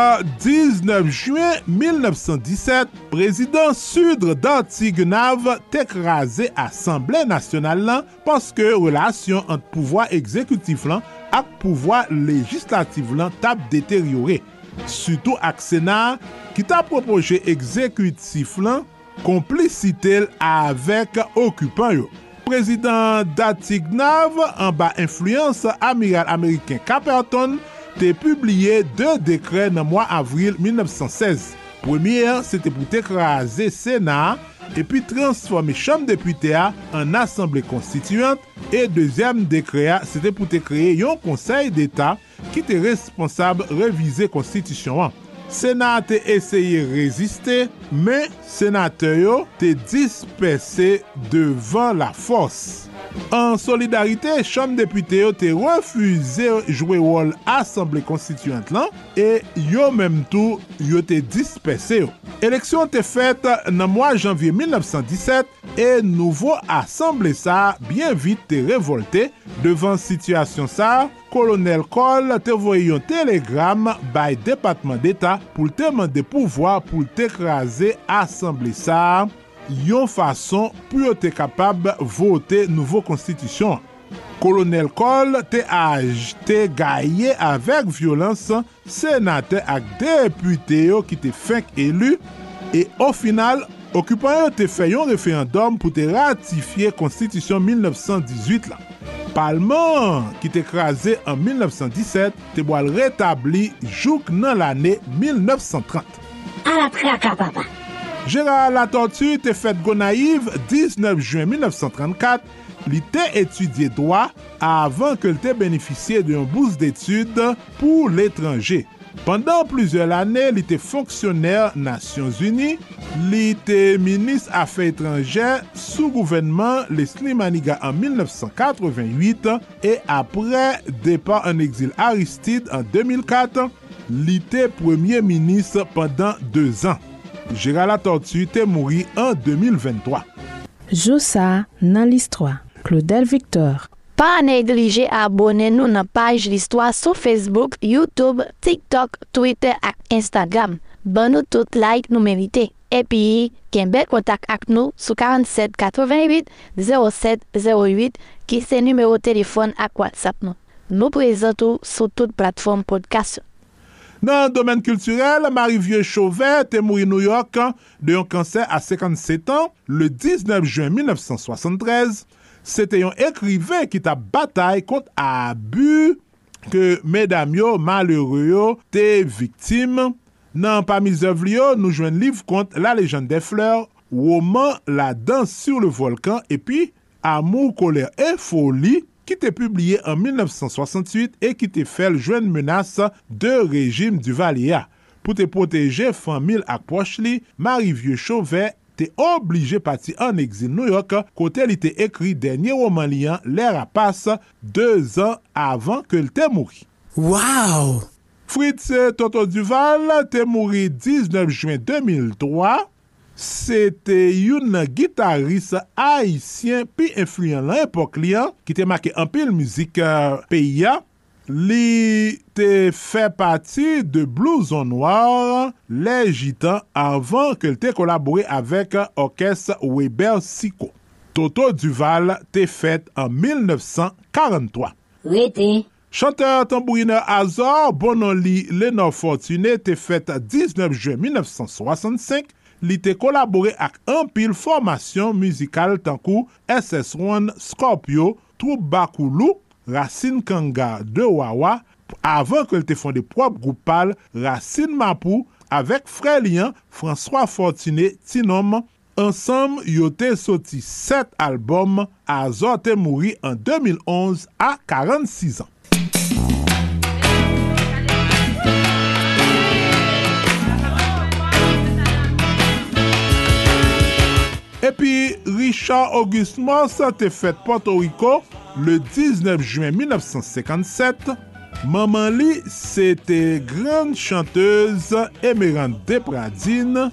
19 juen 1917, prezident sudre d'Antignav tekraze Assemblée Nationale lan paske relasyon ant pouvoi ekzekutif lan ak pouvoi legislatif lan tap deteryore, Soutou ak Sena ki ta propoje ekzekutif lan komplicitel avek okupan yo. Prezident Datignav, an ba influence amiral Ameriken Caperton, te publie de dekre nan mwa avril 1916. Premier, se te pou te kraze Sena, epi transforme chanm depute a an asemble konstituyant e dezyem dekre a se te pou te kreye yon konsey d'Etat ki te responsab revize konstitusyon an. Senat te eseye reziste, men senate yo te dispese devan la fos. An solidarite, chanm depute yo te refuze jwe wol asemble konstituant lan e yo menm tou yo te dispese yo. Eleksyon te fet nan mwa janvye 1917 e nouvo asemble sa bien vit te revolte devan sityasyon sa kolonel Kol te voye yon telegram bay Depatman d'Etat pou te mande pouvoi pou te kraze asemble sa. yon fason pou yo te kapab vote nouvo konstitisyon. Kolonel Kol te aj te gaye avek violans senate ak depute yo ki te fenk elu e o final okupan yo te fè yon referendum pou te ratifiye konstitisyon 1918 la. Palman ki te krasè an 1917 te boal retabli jouk nan l'anè 1930. A la pre akapapa. Gérard Latortu te fèt Gonaiv 19 juen 1934, li te etudye doa avan ke li te beneficye de yon bouse d'etude pou l'étranger. Pendan plizye l'anè, li te fonksyonèr Nasyons Uni, li te minis afè étranger sou gouvenman Leslie Maniga an 1988 e apre depan an exil Aristide an 2004, li te premier minis pendan 2 an. Gérald Latortu te mouri an 2023. Joussa nan l'histoire. Claudel Victor. Pa neglije abone nou nan page l'histoire sou Facebook, YouTube, TikTok, Twitter ak Instagram. Ban nou tout like nou merite. Epi, ken bel kontak ak nou sou 47 88 07 08 ki se numero telefon ak WhatsApp nou. Nou prezentou sou tout platform podcast. Nan domen kulturel, Marie-Vieux Chauvet te mouri New York de yon kanser a 57 an le 19 juen 1973. Se te yon ekrive ki ta batay kont abu ke medam yo malere yo te viktim. Nan pa mizov li yo nou jwen liv kont La Lejande de Fleur, Woman, La Danse sur le Volkan, epi Amour, Kolère et Folie ki te publiye an 1968 e ki te fel jwen menas de rejim du valia. Pou te proteje famil ak poch li, Mari Vieux Chauvet te oblige pati an exil New York kote li te ekri denye roman liyan lè rapas 2 an avan ke l te mouri. Waw! Fritz Toto Duval te mouri 19 juen 2003 se te yon gitaris haisyen pi influyen lan epok li an, ki te make anpil mizik uh, peyi ya, li te fe pati de blouson noir le jitan avan ke te kolabori avek euh, orkes Weber Siko. Toto Duval te fet an 1943. Rete. Chanteur tambourineur Azor Bonoli Lenor Fortuné te fet 19 juen 1965 li te kolabore ak anpil formasyon muzikal tankou SS1 Scorpio, Troupe Bakoulou, Racine Kanga de Wawa, avan ke li te fonde prop goupal Racine Mapou, avek frelyen François Fortuné Tinom, ansam yote soti 7 albom a Zote Mouri an 2011 a 46 an. Epi, Richard Auguste Moss te fet Porto Rico le 19 juen 1957. Maman li, se te gran chanteuse Emerande Depradine.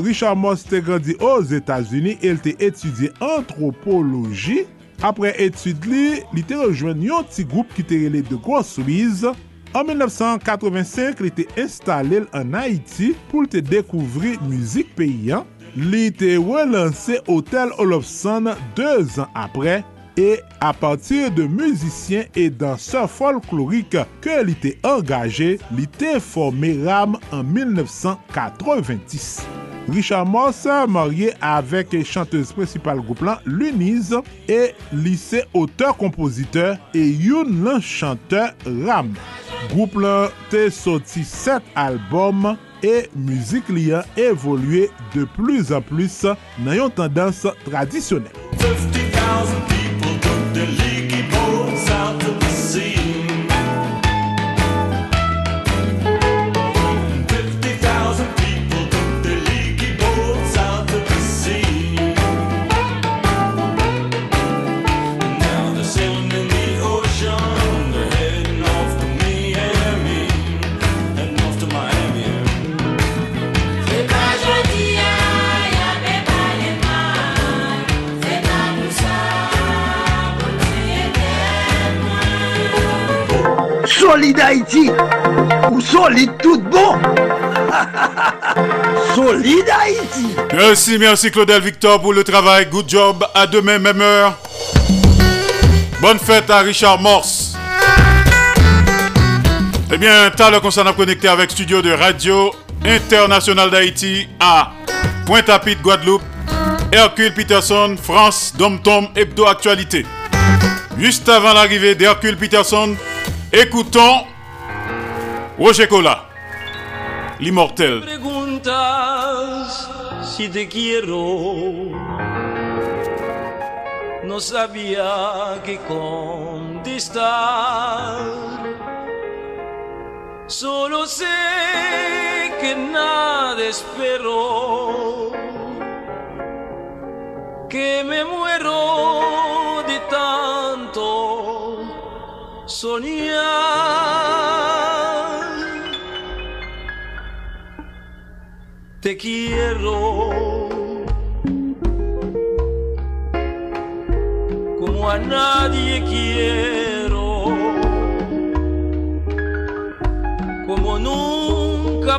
Richard Moss te grandi os Etats-Unis, el te etudie antropologi. Apre etude li, li te rejoen yon ti goup ki te rele de Gros-Louise. En 1985, li te installe an Haiti pou te dekouvri müzik peyyan. li te relanse Hotel Olofsson 2 an apre e a patir de müzisyen e danseur folklorik ke li te engaje, li te forme Ram an 1990. Richard Moss marye avèk chanteuse principale goup lan Luniz e lise auteur-kompositeur e yon lan chanteur Ram. Goup lan te soti 7 albom e müzik li an evolwe de plus an plus nan yon tendans tradisyonel. Solid Haïti ou solide tout bon Solid Haïti Merci, merci Claudel Victor pour le travail. Good job. À demain, même heure. Bonne fête à Richard Morse. Eh bien, t'as le concert à connecter avec studio de Radio International d'Haïti à Pointe-à-Pitre, Guadeloupe. Hercule Peterson, France, Dom Tom, Hebdo Actualité. Juste avant l'arrivée d'Hercule Peterson, écoutons Roger Cola, l'immortel. preguntas si te quiero. No sabía qué contestar. Solo sé que nada espero. Que me muero soñar. Te quiero como a nadie quiero, como nunca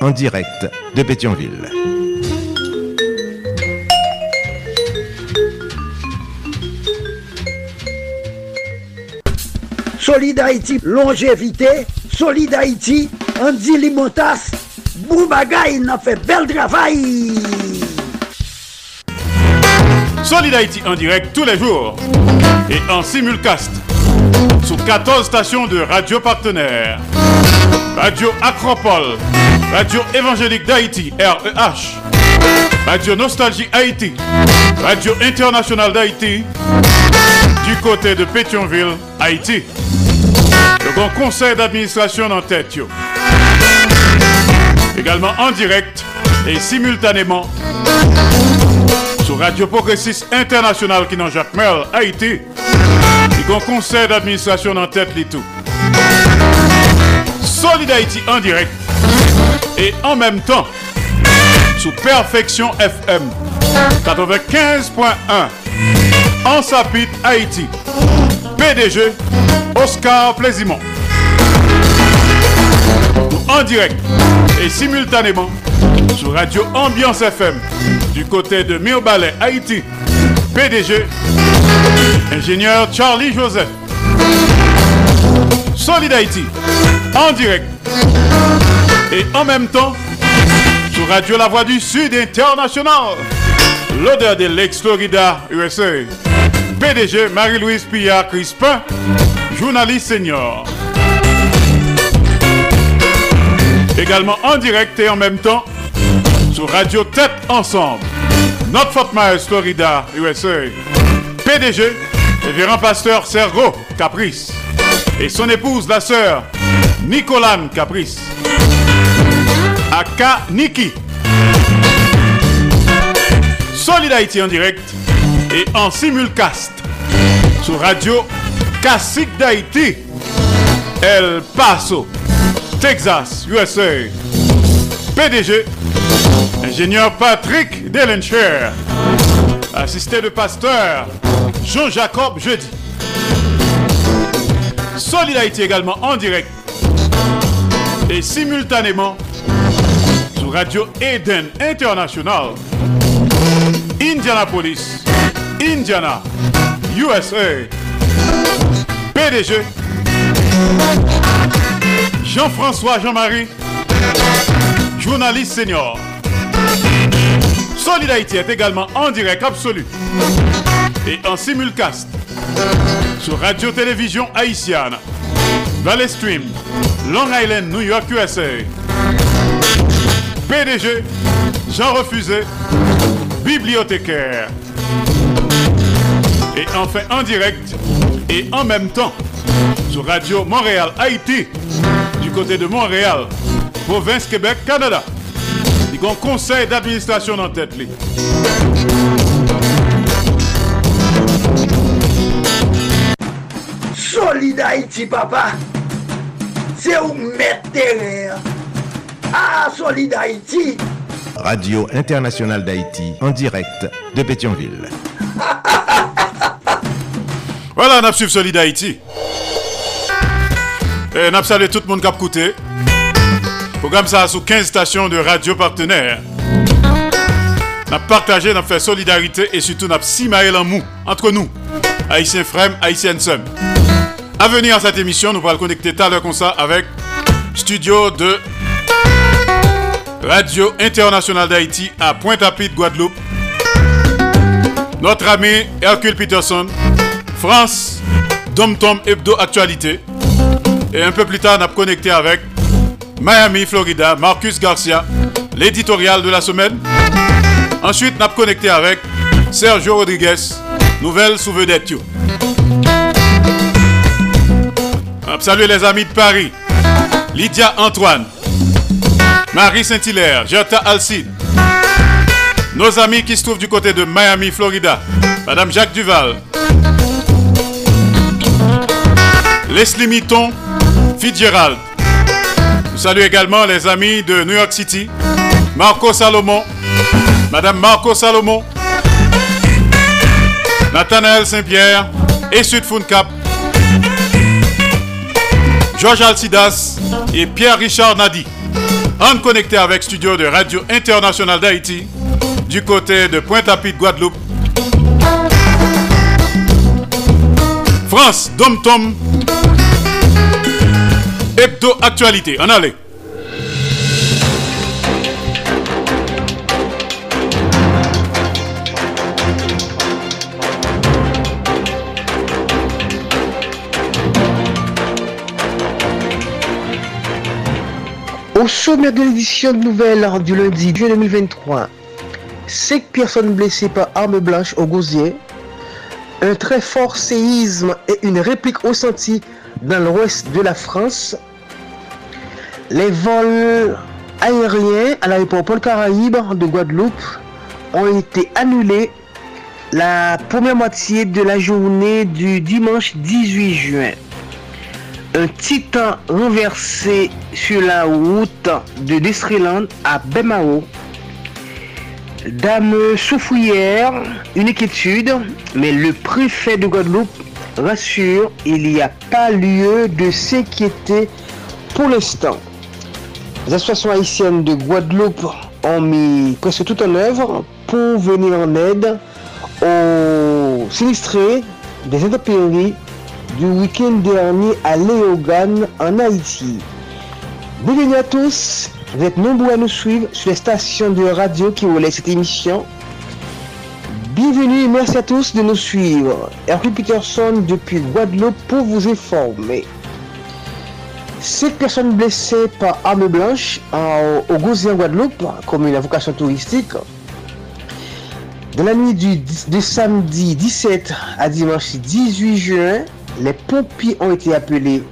en direct de Pétionville. Solid Haïti, longévité. Solid Haïti, Andy Limotas. Boubagaï, n'a fait bel travail. Solid Haïti en direct tous les jours et en simulcast sur 14 stations de radio partenaires. Radio Acropole, Radio Évangélique d'Haïti, REH, Radio Nostalgie Haïti, Radio Internationale d'Haïti, du côté de Pétionville, Haïti. Le grand conseil d'administration en tête. Également en direct et simultanément sur Radio Progressiste International qui dans Jacques Merle, Haïti. Le grand conseil d'administration en tête les. Solid Haïti en direct et en même temps sous Perfection FM 95.1 en Sapit Haïti. PDG Oscar Plaisimont. En direct et simultanément sur Radio Ambiance FM du côté de Mirbalet Haïti. PDG ingénieur Charlie Joseph. Solid Haïti en direct et en même temps sur Radio La Voix du Sud International. L'odeur de l'ex-Florida USA. PDG Marie-Louise Pillard Crispin, journaliste senior. Également en direct et en même temps sur Radio Tête Ensemble. Notre Fort Myers, Florida, USA. PDG, révérend pasteur Sergo Caprice. Et son épouse, la sœur Nicolane Caprice. Aka Niki. Solid Haïti en direct et en simulcast sur Radio Classique d'Haïti. El Paso, Texas, USA. PDG, ingénieur Patrick Delencher. Assisté de pasteur Jean-Jacob Jeudi. Solid également en direct et simultanément Radio Eden International. Indianapolis, Indiana, USA. PDG Jean-François Jean-Marie, journaliste senior. Solid Haïti est également en direct absolu et en simulcast sur Radio-Télévision Haïtienne, Valley Stream, Long Island, New York, USA. PDG Jean Refusé, bibliothécaire. Et enfin en direct et en même temps sur Radio Montréal Haïti du côté de Montréal, province Québec, Canada. Il y a un conseil d'administration en tête. li. Solid Haïti, papa. C'est où mettre terrain. Ah, Solid Haïti. Radio Internationale d'Haïti en direct de Pétionville. Voilà, nous suivons Solid Haïti. Et nous salué tout le monde qui a écouté. Programme ça sous 15 stations de radio partenaires. Nous avons partagé, nous avons fait solidarité et surtout nous avons simaé l'amour entre nous, Haïtiens frères, Haïtiennes sœurs. À venir à cette émission, nous allons connecter tout à l'heure comme ça avec studio de Radio Internationale d'Haïti à Pointe-à-Pitre, Guadeloupe. Notre ami Hercule Peterson, France, Dom Tom Hebdo Actualité. Et un peu plus tard, on a connecté avec Miami, Florida, Marcus Garcia, l'éditorial de la semaine. Ensuite, on a connecté avec Sergio Rodriguez, nouvelle sous vedette. salué les amis de Paris, Lydia Antoine, Marie Saint-Hilaire, Gerta Alcide, nos amis qui se trouvent du côté de Miami, Florida, Madame Jacques Duval, Leslie Mitton, Fitzgerald. Nous saluons également les amis de New York City, Marco Salomon, Madame Marco Salomon, Nathanaël Saint-Pierre et Sud Cap, Georges Alcidas et Pierre-Richard Nadi. En connecté avec studio de Radio Internationale d'Haïti du côté de Pointe-à-Pitre, Guadeloupe. France, Dom Tom, Hebdo Actualité. En allez. Sommet de l'édition de nouvelles du lundi 2 juin 2023, 5 personnes blessées par arme blanche au gosier, un très fort séisme et une réplique ressentie dans l'ouest de la France, les vols aériens à l'aéroport Paul Caraïbe de Guadeloupe ont été annulés la première moitié de la journée du dimanche 18 juin. Un titan renversé sur la route de Destreland à Bemao. Dame souffrière, une inquiétude, mais le préfet de Guadeloupe rassure, il n'y a pas lieu de s'inquiéter pour l'instant. Les associations haïtiennes de Guadeloupe ont mis presque tout en œuvre pour venir en aide aux sinistrés des intempéries du week-end dernier à Léogane en Haïti. Bienvenue à tous, vous êtes nombreux à nous suivre sur les stations de radio qui relaient cette émission. Bienvenue et merci à tous de nous suivre. Hercule Peterson depuis Guadeloupe pour vous informer. Cinq personnes blessées par arme blanche au Gosier en Guadeloupe, commune à vocation touristique. Dans la nuit du, de samedi 17 à dimanche 18 juin, les pompiers ont été appelés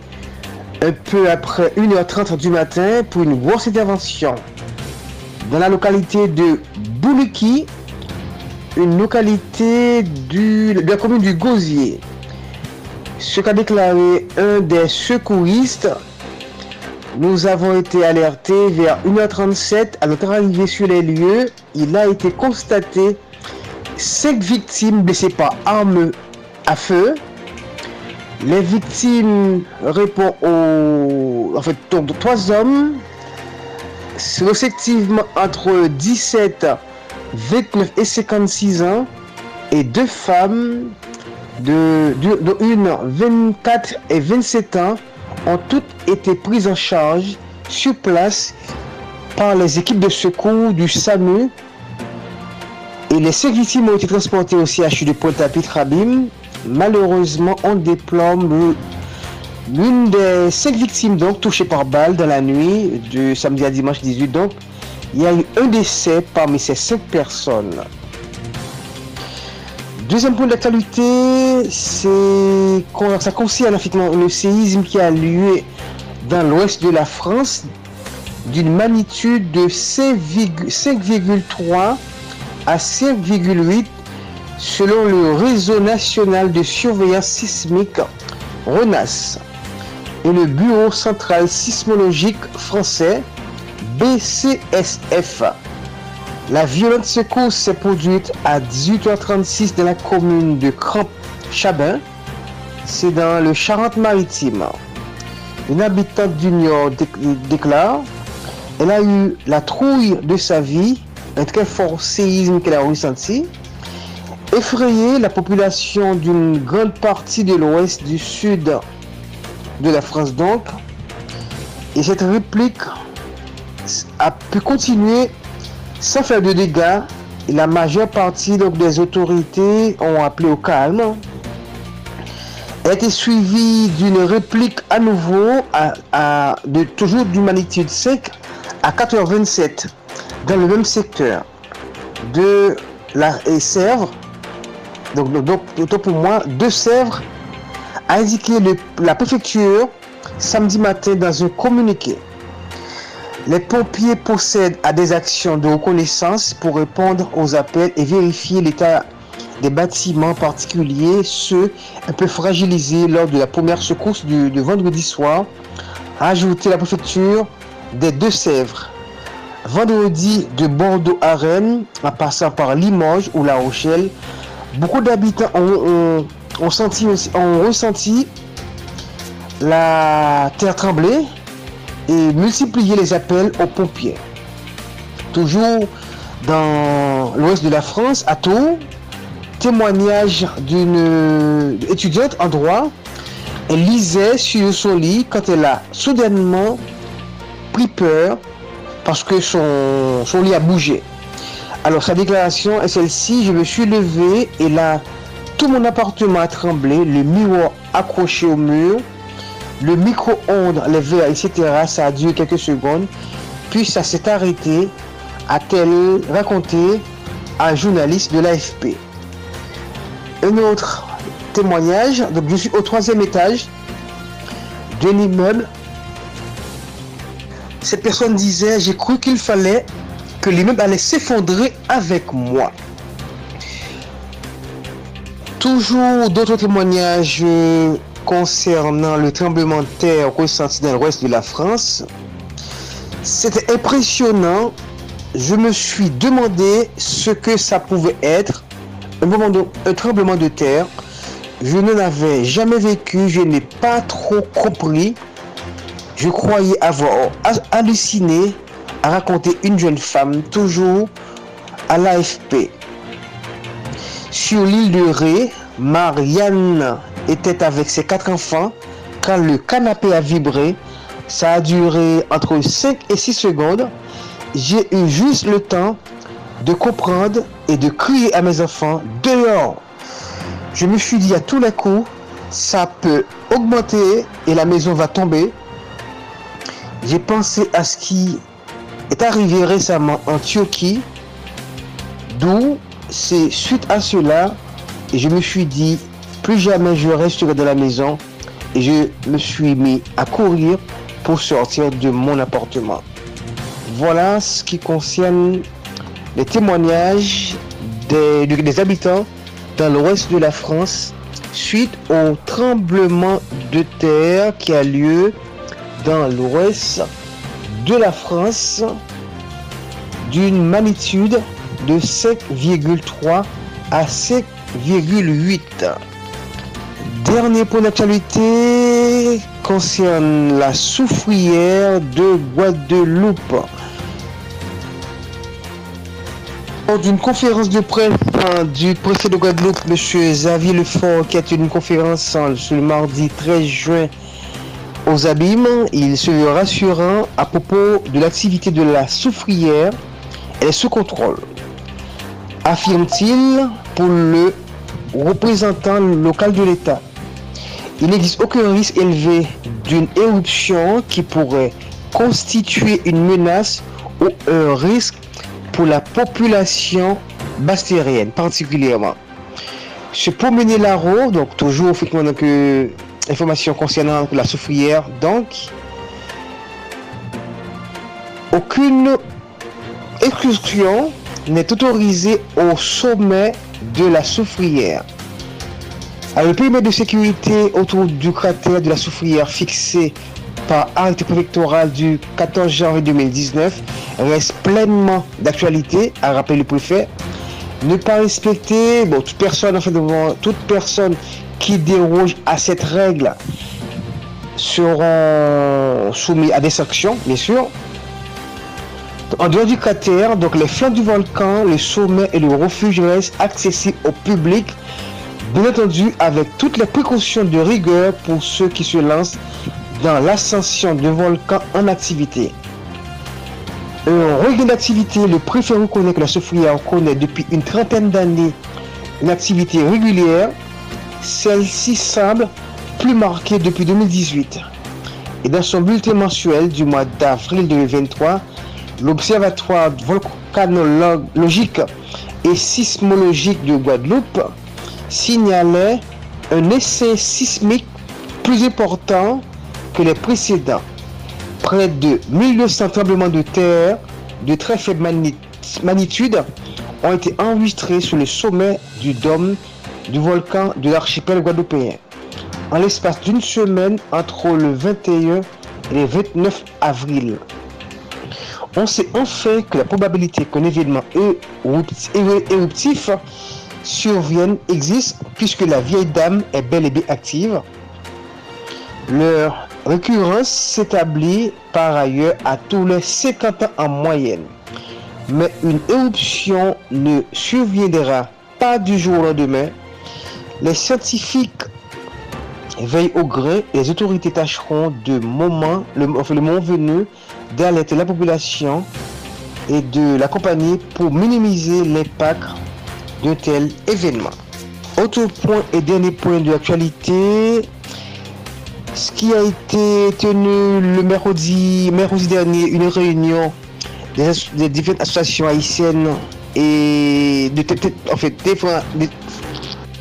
un peu après 1h30 du matin pour une grosse intervention dans la localité de Bouliki, une localité de la commune du Gosier. Ce qu'a déclaré un des secouristes, nous avons été alertés vers 1h37 à notre arrivée sur les lieux. Il a été constaté 5 victimes blessées par arme à feu. Les victimes répondent aux... En fait, donc, trois hommes, respectivement entre 17, 29 et 56 ans, et deux femmes, de, une 24 et 27 ans, ont toutes été prises en charge sur place par les équipes de secours du SAMU. Et les cinq victimes ont été transportées au CHU de Pointe-à-Pitre Rabim. Malheureusement, on déplombe le- l'une des cinq victimes donc touchées par balle dans la nuit de samedi à dimanche 18. Donc, il y a eu un décès parmi ces cinq personnes. Deuxième point d'actualité, c'est ça concerne effectivement le séisme qui a lieu dans l'ouest de la France d'une magnitude de 5,- 5,3 à 5,8 selon le réseau national de surveillance sismique RENAS et le Bureau central sismologique français BCSF. La violente secousse s'est produite à 18h36 dans la commune de Cramp-Chabin. C'est dans le Charente-Maritime. Une habitante du Nord dé- déclare Elle a eu la trouille de sa vie, un très fort séisme qu'elle a ressenti. Effrayée, la population d'une grande partie de l'ouest du sud de la France donc. Et cette réplique a pu continuer sans faire de dégâts. Et la majeure partie donc, des autorités ont appelé au calme. A été suivie d'une réplique à nouveau, de, toujours d'une magnitude 5 à 87 dans le même secteur de la Sèvres. Donc, donc, pour moi, de Sèvres a indiqué la préfecture samedi matin dans un communiqué. Les pompiers procèdent à des actions de reconnaissance pour répondre aux appels et vérifier l'état des bâtiments particuliers, ceux un peu fragilisés lors de la première secousse du, de vendredi soir, a ajouté la préfecture des Deux-Sèvres. Vendredi de Bordeaux à Rennes, en passant par Limoges ou La Rochelle, beaucoup d'habitants ont, ont- ressenti la terre trembler et multiplié les appels aux pompiers. Toujours dans l'ouest de la France, à Tours, témoignage d'une étudiante en droit. Elle lisait sur son lit quand elle a soudainement pris peur parce que son lit a bougé. Alors sa déclaration est celle-ci, je me suis levé et là, tout mon appartement a tremblé, le miroir accroché au mur, le micro-ondes, les verres, etc. Ça a duré quelques secondes, puis ça s'est arrêté, a-t-elle raconté à un journaliste de l'AFP. Un autre témoignage, donc je suis au troisième étage d'un immeuble. Cette personne disait, j'ai cru qu'il fallait que l'immeuble allait s'effondrer avec moi. Toujours d'autres témoignages euh, concernant le tremblement de terre ressenti dans l'ouest de la France. C'était impressionnant. Je me suis demandé ce que ça pouvait être. Un, moment de- un tremblement de terre. Je n'en avais jamais vécu. Je n'ai pas trop compris. Je croyais avoir ha- halluciné, a raconté une jeune femme, toujours à l'AFP. Sur l'île de Ré, Marianne était avec ses quatre enfants quand le canapé a vibré. Ça a duré entre 5 et 6 secondes. J'ai eu juste le temps de comprendre et de crier à mes enfants dehors. Je me suis dit à tous les coups, ça peut augmenter et la maison va tomber. J'ai pensé à ce qui est arrivé récemment en Turquie, d'où c'est suite à cela et je me suis dit plus jamais je resterai dans la maison et je me suis mis à courir pour sortir de mon appartement. Voilà ce qui concerne les témoignages des, des habitants dans l'ouest de la France suite au tremblement de terre qui a lieu dans l'ouest de la France d'une magnitude de 5,3 à 5,8. Dernier point d'actualité concerne la soufrière de Guadeloupe. Lors d'une conférence de presse hein, du préfet de Guadeloupe, M. Xavier Lefort, qui a tenu une conférence hein, ce mardi 13 juin aux abîmes, il se rassurant à propos de l'activité de la soufrière. Elle est sous contrôle, affirme-t-il pour le représentant local de l'État. Il n'existe aucun risque élevé d'une éruption qui pourrait constituer une menace ou un risque pour la population bastérienne particulièrement. Se promener là-haut, donc toujours effectivement donc, euh, information concernant la soufrière, donc aucune excursion n'est autorisée au sommet de la soufrière. Alors, le périmètre de sécurité autour du cratère de la soufrière fixé par arrêté préfectoral du 14 janvier 2019 reste pleinement d'actualité, a rappelé le préfet. Ne pas respecter, bon, toute personne, en fait, devant- toute personne qui déroge à cette règle seront soumis à des sanctions, bien sûr. En dehors du cratère, donc les flancs du volcan, le sommet et le refuge restent accessibles au public, bien entendu avec toutes les précautions de rigueur pour ceux qui se lancent dans l'ascension de volcans en activité. Un regain d'activité, le préfet reconnaît que la Sofria connaît depuis une trentaine d'années une activité régulière. Celle-ci semble plus marquée depuis 2018. Et dans son bulletin mensuel du mois d'avril 2023, l'Observatoire volcanologique et sismologique de Guadeloupe signalait un essai sismique plus important que les précédents. Près de 1200 tremblements de terre de très faible magnitude ont été enregistrés sur le sommet du dôme du volcan de l'archipel guadeloupéen. En l'espace d'une semaine entre le 21 et le 29 avril. On sait enfin que la probabilité qu'un événement érupt- éruptif éruptif survienne existe puisque la vieille dame est bel et bien active. Leur récurrence s'établit par ailleurs à tous les 50 ans en moyenne. Mais une éruption ne surviendra pas du jour au lendemain. Les scientifiques veillent au grain et les autorités tâcheront de moment, le, moment venu d'alerter la population et de l'accompagner pour minimiser l'impact d'un tel événement. Autre point et dernier point de l'actualité, ce qui a été tenu le mercredi, mercredi dernier, une réunion des, des différentes associations haïtiennes et de, en fait, différents- de-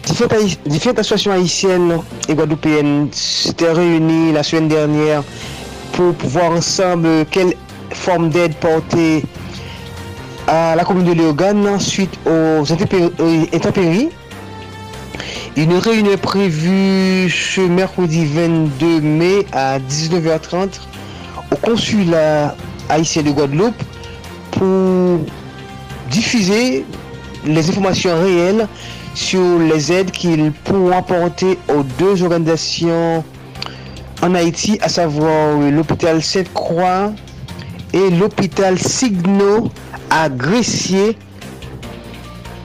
différentes, associations haïtiennes et guadeloupéennes s'étaient réunies la semaine dernière pour voir ensemble quelle forme d'aide porter à la commune de Léogane suite aux intempéries. Une réunion est prévue ce mercredi 22 mai à 19h30 au consulat haïtien de Guadeloupe pour diffuser les informations réelles sur les aides qu'ils pourront apporter aux deux organisations en Haïti, à savoir l'hôpital Sainte-Croix et l'hôpital Signo à Gressier.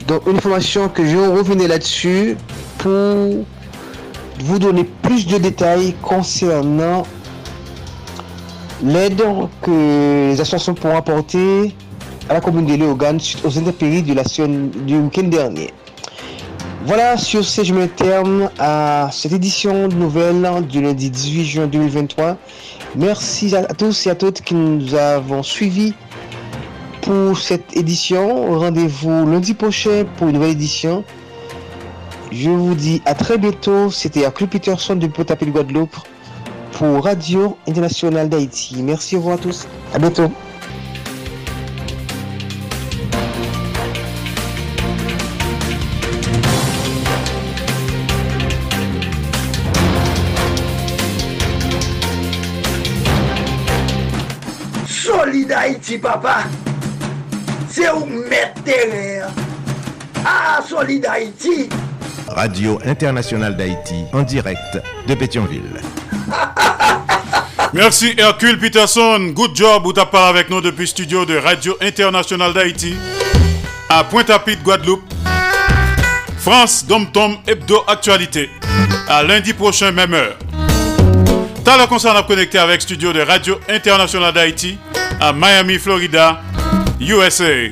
Donc une information que je revenais là-dessus pour vous donner plus de détails concernant l'aide que les associations pourront apporter à la commune de Léogane aux intempéries de la semaine du week-end dernier. Voilà, sur ce, je mets terme à cette édition de nouvelles du lundi 18 juin 2023. Merci à tous et à toutes qui nous avons suivis pour cette édition. Rendez-vous lundi prochain pour une nouvelle édition. Je vous dis à très bientôt. C'était Club Peterson de Potapé de Guadeloupe pour Radio Internationale d'Haïti. Merci, au revoir à tous. À bientôt. Papa. C'est où mettre terrain. Ah, Solid Haïti. Radio Internationale d'Haïti en direct de Pétionville. Merci Hercule Peterson. Good job ou t'as parlé avec nous depuis le studio de Radio Internationale d'Haïti à Pointe-à-Pitre, Guadeloupe. France, Dom Tom, Hebdo Actualité. À lundi prochain, même heure. T'as le concert à connecter avec studio de Radio Internationale d'Haïti à Miami, Florida, USA.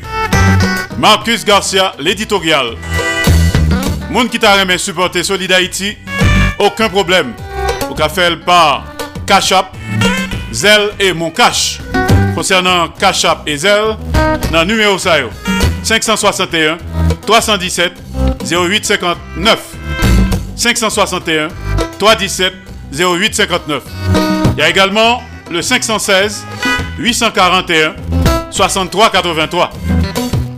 Marcus Garcia, l'éditorial. Moun qui t'a remis supporter Solid Haïti, aucun problème. Au café par Cash App, Zelle et Mon Cash. Concernant Cash App et Zelle, dans numéro ça yo, 561 317 0859. 561 317 0859. Il y a également le 516 841 63 83.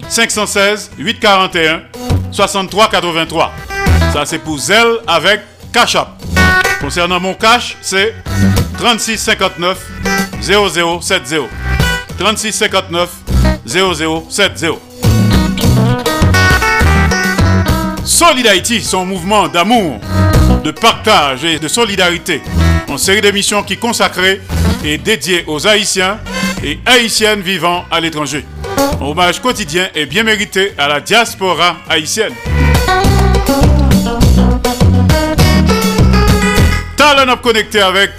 516 841 63 83. Ça c'est pour Zelle avec Cash App. Concernant mon cash, c'est 36 59 0070. 36 59 0070. Solid Haïti, son mouvement d'amour, de partage et de solidarité une série d'émissions qui consacrée et dédiée aux Haïtiens et Haïtiennes vivant à l'étranger. Un hommage quotidien et bien mérité à la diaspora haïtienne. Talon up connecté avec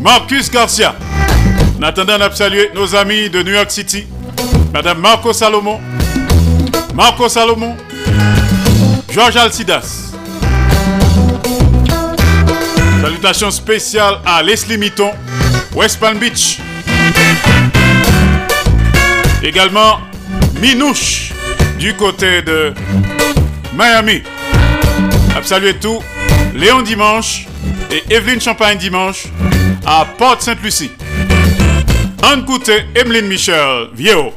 Marcus Garcia. En attendant, on saluer nos amis de New York City, Madame Marco Salomon, Marco Salomon, Georges Alcidas. Salutations spéciales à Leslie Mitton, West Palm Beach. Également Minouche du côté de Miami. Salut tout, Léon Dimanche et Evelyne Champagne Dimanche à Porte-Sainte-Lucie. Anne Coutet, Emeline Michel, Vieux.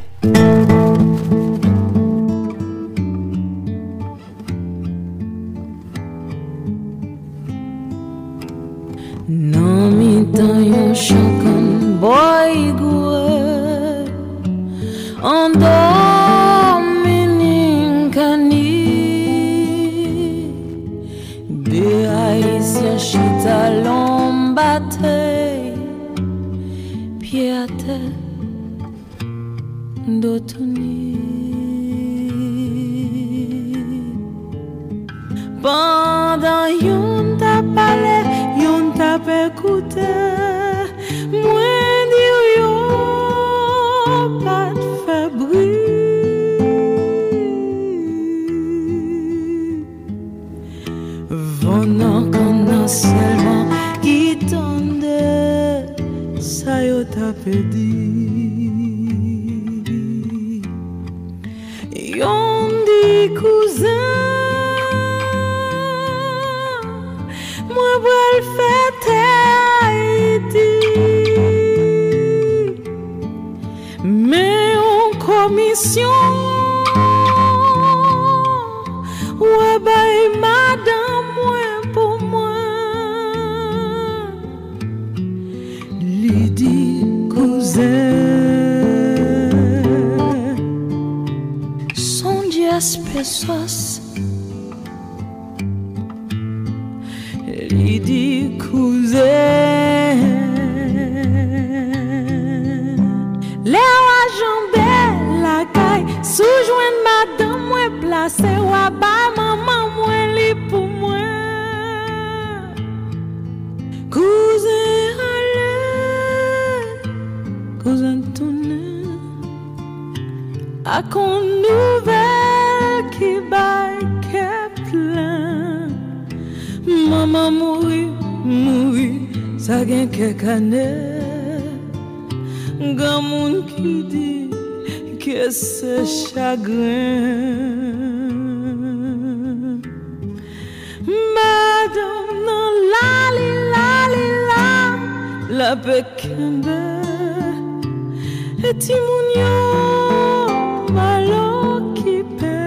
Etimounion malokipè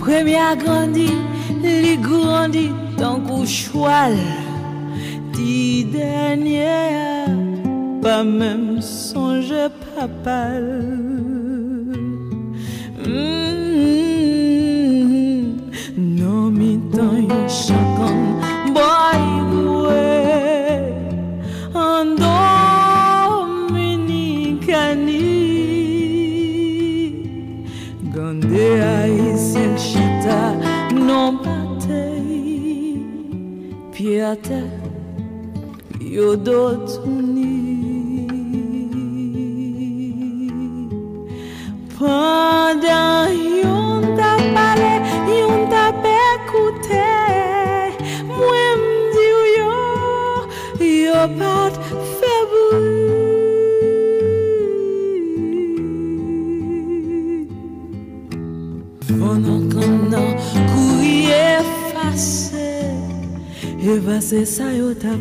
Premye agrandi, li grandi Tan kou choual Ti denye pas même sonje papal. You don't. haces a otra.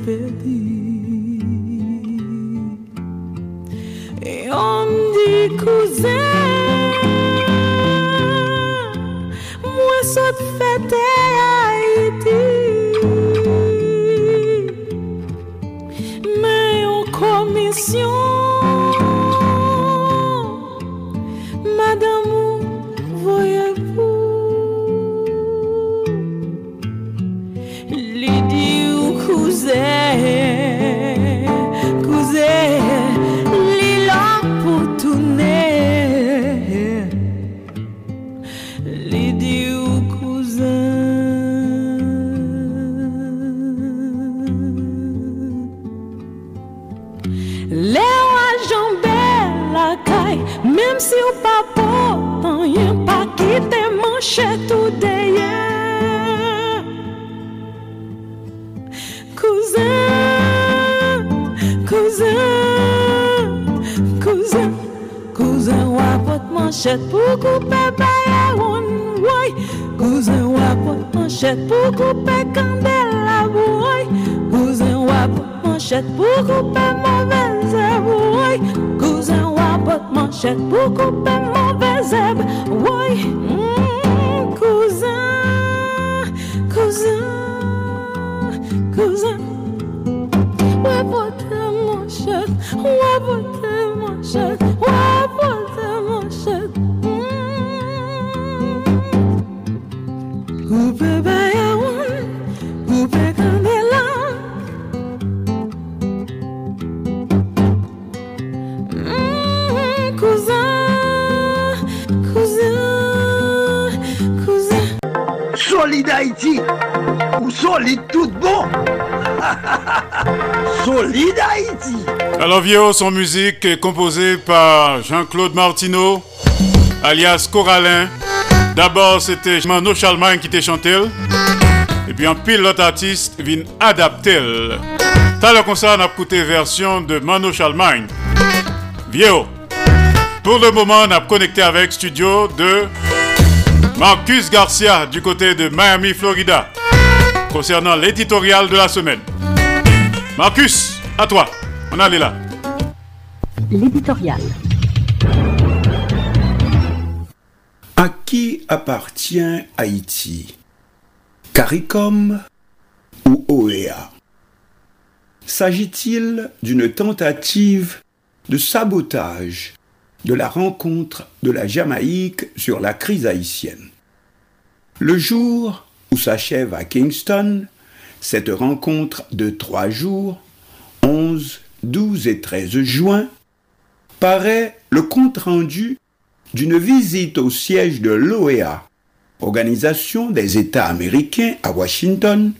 Vieux, son musique est composée par Jean-Claude Martineau, alias Coralin. D'abord, c'était Mano Charlemagne qui t'a chanté. Et puis en pile, l'autre artiste vient adapter. T'as le concert, on a écouté version de Mano Charlemagne. Vieux. Pour le moment, on a connecté avec studio de Marcus Garcia du côté de Miami, Florida, concernant l'éditorial de la semaine. Marcus, à toi. On allait là. L'éditorial. À qui appartient Haïti? CARICOM ou OEA S'agit-il d'une tentative de sabotage de la rencontre de la Jamaïque sur la crise haïtienne? Le jour où s'achève à Kingston cette rencontre de trois jours, 11, 12 et 13 juin, paraît le compte-rendu d'une visite au siège de l'OEA, Organisation des États américains à Washington,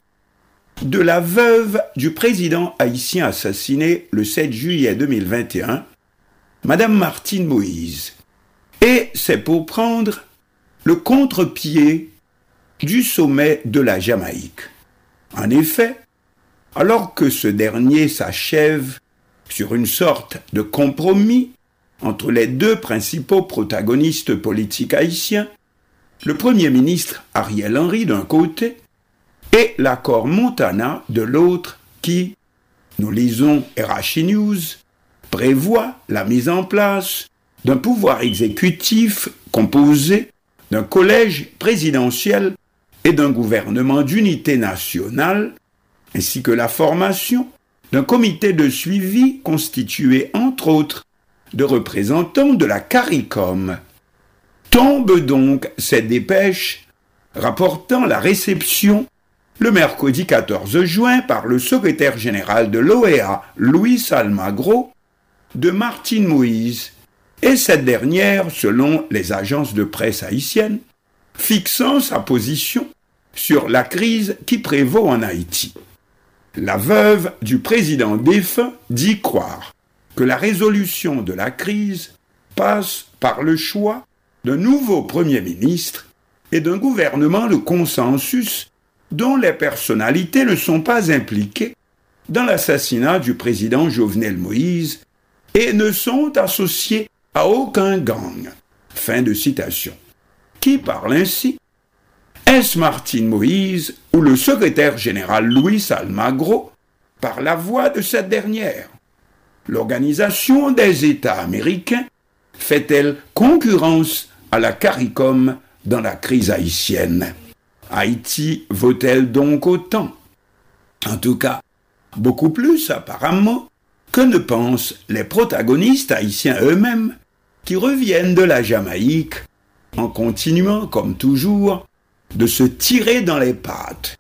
de la veuve du président haïtien assassiné le 7 juillet 2021, Madame Martine Moïse. Et c'est pour prendre le contre-pied du sommet de la Jamaïque. En effet, alors que ce dernier s'achève sur une sorte de compromis entre les deux principaux protagonistes politiques haïtiens, le Premier ministre Ariel Henry d'un côté et l'accord Montana de l'autre qui, nous lisons RHI News, prévoit la mise en place d'un pouvoir exécutif composé d'un collège présidentiel et d'un gouvernement d'unité nationale, ainsi que la formation d'un comité de suivi constitué entre autres de représentants de la CARICOM. Tombe donc cette dépêche rapportant la réception le mercredi 14 juin par le secrétaire général de l'OEA, Louis Almagro, de Martine Moïse, et cette dernière, selon les agences de presse haïtiennes, fixant sa position sur la crise qui prévaut en Haïti. La veuve du président défunt dit croire que la résolution de la crise passe par le choix d'un nouveau Premier ministre et d'un gouvernement de consensus dont les personnalités ne sont pas impliquées dans l'assassinat du président Jovenel Moïse et ne sont associées à aucun gang. Fin de citation. Qui parle ainsi Est-ce Martine Moïse ou le secrétaire général Louis Almagro par la voix de cette dernière. L'Organisation des États américains fait-elle concurrence à la CARICOM dans la crise haïtienne? Haïti vaut-elle donc autant? En tout cas, beaucoup plus apparemment que ne pensent les protagonistes haïtiens eux-mêmes qui reviennent de la Jamaïque en continuant, comme toujours, de se tirer dans les pattes.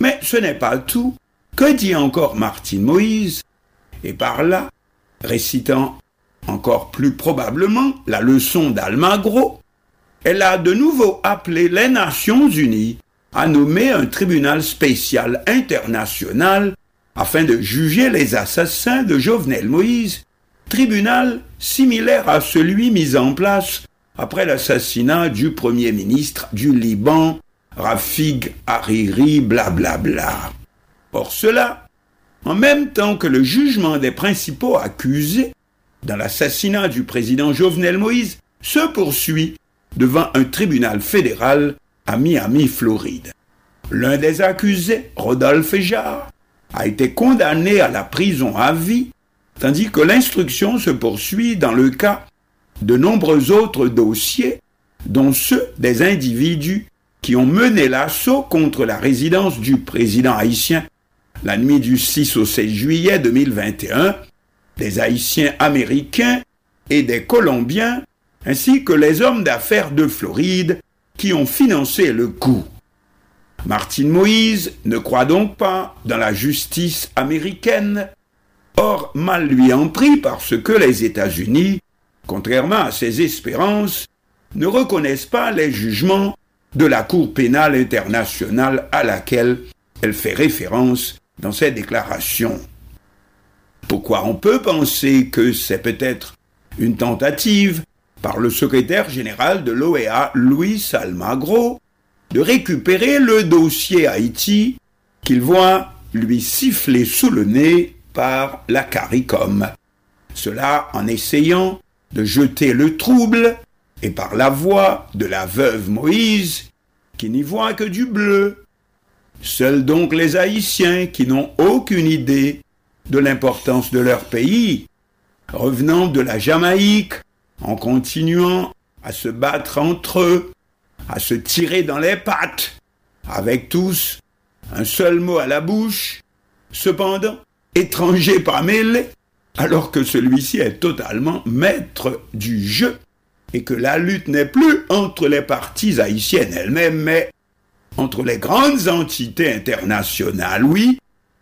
Mais ce n'est pas tout. Que dit encore Martine Moïse? Et par là, récitant encore plus probablement la leçon d'Almagro, elle a de nouveau appelé les Nations Unies à nommer un tribunal spécial international afin de juger les assassins de Jovenel Moïse tribunal similaire à celui mis en place après l'assassinat du Premier ministre du Liban, Rafig Hariri, blablabla. Or cela, en même temps que le jugement des principaux accusés dans l'assassinat du président Jovenel Moïse, se poursuit devant un tribunal fédéral à Miami, Floride. L'un des accusés, Rodolphe Jarre, a été condamné à la prison à vie, tandis que l'instruction se poursuit dans le cas de nombreux autres dossiers, dont ceux des individus qui ont mené l'assaut contre la résidence du président haïtien la nuit du 6 au 16 juillet 2021, des Haïtiens américains et des Colombiens, ainsi que les hommes d'affaires de Floride qui ont financé le coup. Martine Moïse ne croit donc pas dans la justice américaine, or mal lui en prie parce que les États-Unis, contrairement à ses espérances, ne reconnaissent pas les jugements de la Cour pénale internationale à laquelle elle fait référence dans ses déclarations. Pourquoi on peut penser que c'est peut-être une tentative par le secrétaire général de l'OEA, Louis Almagro, de récupérer le dossier Haïti qu'il voit lui siffler sous le nez par la CARICOM. Cela en essayant de jeter le trouble et par la voix de la veuve Moïse qui n'y voit que du bleu. Seuls donc les Haïtiens qui n'ont aucune idée de l'importance de leur pays, revenant de la Jamaïque, en continuant à se battre entre eux, à se tirer dans les pattes, avec tous un seul mot à la bouche, cependant étranger pas mêlé, alors que celui-ci est totalement maître du jeu et que la lutte n'est plus entre les parties haïtiennes elles-mêmes, mais entre les grandes entités internationales. Oui,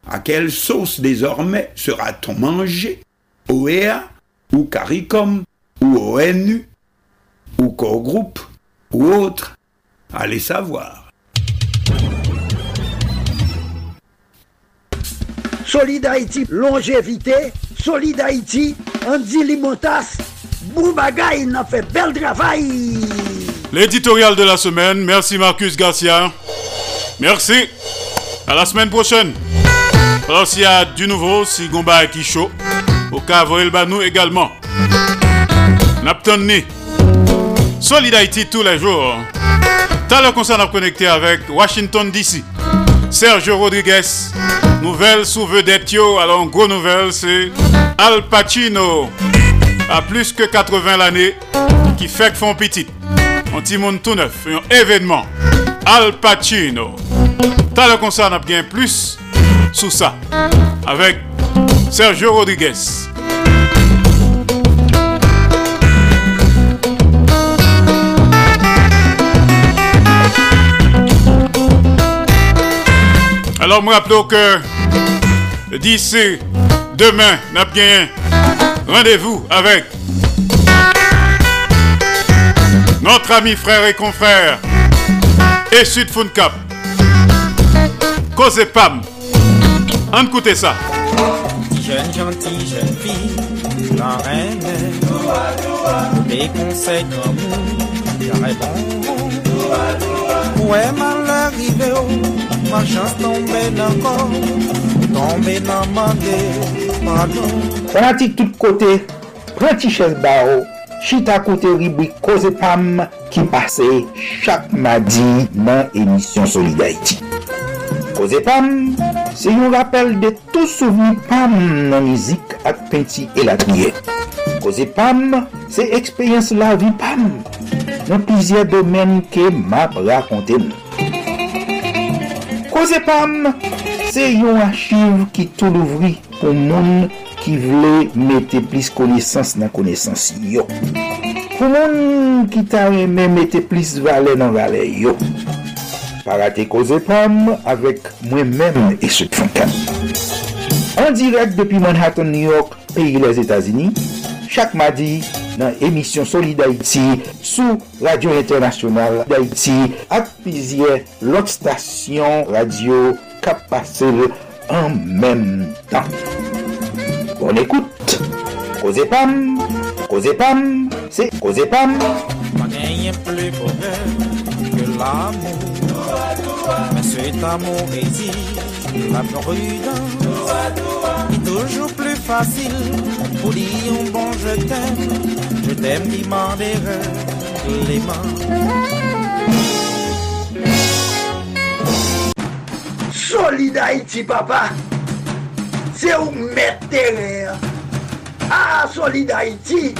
à quelle sauce désormais sera-t-on mangé? OEA ou CARICOM ou ONU ou co-groupe ou autre? Allez savoir. Solid Haïti, longévité. Solid Haïti, Andy Limotas. Boubagaï, il a fait bel travail. L'éditorial de la semaine. Merci Marcus Garcia. Merci. À la semaine prochaine. Alors s'il y a du nouveau, si Gomba est au cas où Banou également. Naptonni. Solid Haïti tous les jours. T'as le concert à connecter avec Washington DC. Sergio Rodriguez. Nouvelle sous vedette yo. Alors, gros nouvelle, c'est Al Pacino. À plus que 80 l'année. Qui fait que font petit. Un petit monde tout neuf. Un événement. Al Pacino. T'as le concert à bien plus sous ça. Avec Sergio Rodriguez. Alors, me rappelons que d'ici demain, n'a bien rendez-vous avec notre ami frère et confrère et Sud Cap. Cause Pam. On écoute ça. Jeune conseils mal arrivé, ma chans tombe nan kon, tombe nan mange, pardon. Fanatik tout kote, preti ches ba ou, chita kote ribwi koze pam ki pase chak madi nan emisyon Solidarity. Koze pam, se yon rappel de tout souveni pam nan mizik ak penti elakye. Koze pam, se ekspeyens la vi pam, nan plizye domen ke map rakonte nou. Koze Pam, se yon achiv ki tou louvri pou moun ki vle mette plis konesans nan konesans yo. Pou moun ki ta reme mette plis vale nan vale yo. Parate Koze Pam avek mwen men e sot fankan. An direk depi Manhattan, New York, peyi les Etats-Unis, chak madi nan emisyon Solid Haiti sou Radio Internasyonal d'Haïti ak pizye lot stasyon radio kap pase an menm tan. Bon ekoute, koze pam, koze pam, se koze pam. Pa genyen ple kore ke l'amou, men cet amou rezi, la prudence, est toujours plus facile pour dire un bon je t'aime. Je t'aime les mains. Solid Haïti, papa. C'est où mettre. Ah, Solid Haïti.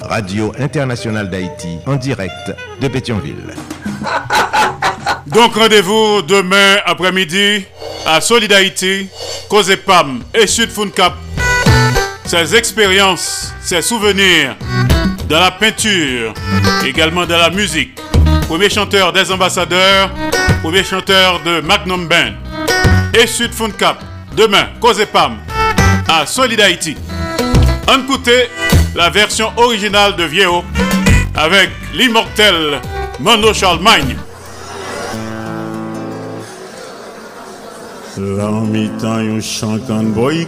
Radio Internationale d'Haïti en direct de Pétionville. Donc rendez-vous demain après-midi à Solid Haïti, Cause Pam et Sud Cap. Ces expériences, ces souvenirs dans la peinture, également dans la musique. Premier chanteur des ambassadeurs, premier chanteur de Magnum Band et Sud Cap. Demain, Cause Pam à Solid Haïti. Écoutez la version originale de Vieo avec l'immortel Mono Charlemagne. Lan mi tan yon chankan boy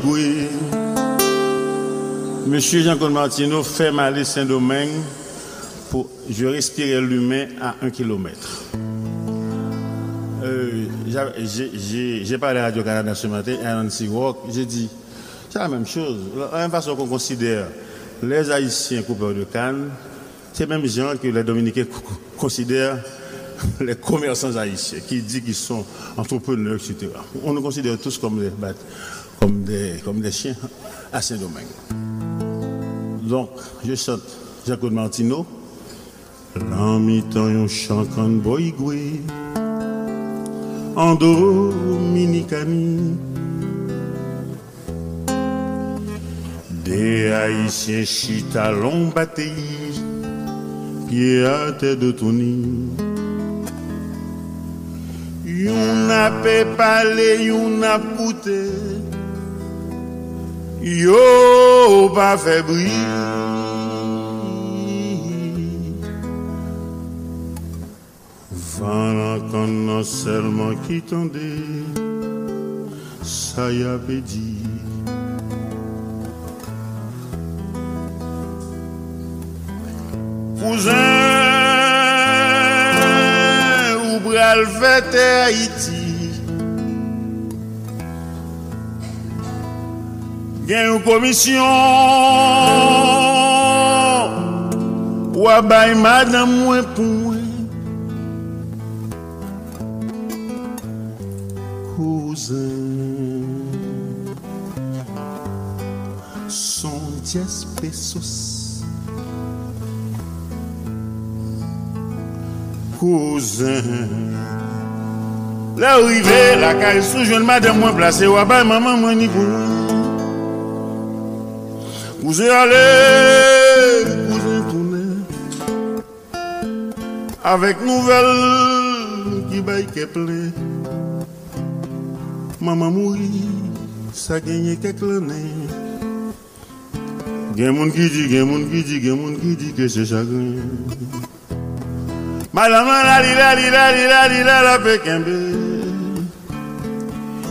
Monsieur Jean-Claude Martino fait Malais Saint-Domingue pour je respirais l'humain à un kilomètre. Euh, j'a- j'ai- parlé à Radio-Canada ce matin, à Nancy Walk, j'ai dit, c'est la même chose. La même façon qu'on considère les Haïtiens coupeurs de canne, c'est même gens que les Dominicains co- considèrent les commerçants haïtiens, qui disent qu'ils sont entrepreneurs, etc. On nous considère tous comme des, bat- comme des, comme des chiens à Saint-Domingue. Donc, je chante Jacques Martino. L'an mi-temps, yon chankan boy gwe En Dominicani. Des Haïtiens chita l'on Pied à tête de Tony. Yon a pe pale, yon Yo pa febri Van lantan nan selman ki tende Sa ya pe di. Pouzen ou bral fete Haiti. gen yon komisyon. Wabay madan mwen pou mwen. Kouzen Son diez pesos. Kouzen La rive la kay sou joun madan mwen plase Wabay maman mwen ni pou mwen. Cousin ale Cousin tourne Avec nouvelle qui baille qu'est ple Maman mouri Sa genye quelques l'année Gen moun ki di, gen moun ki di, gen moun ki di que c'est chagrin. Madame la li la li la li la li la la pe kembe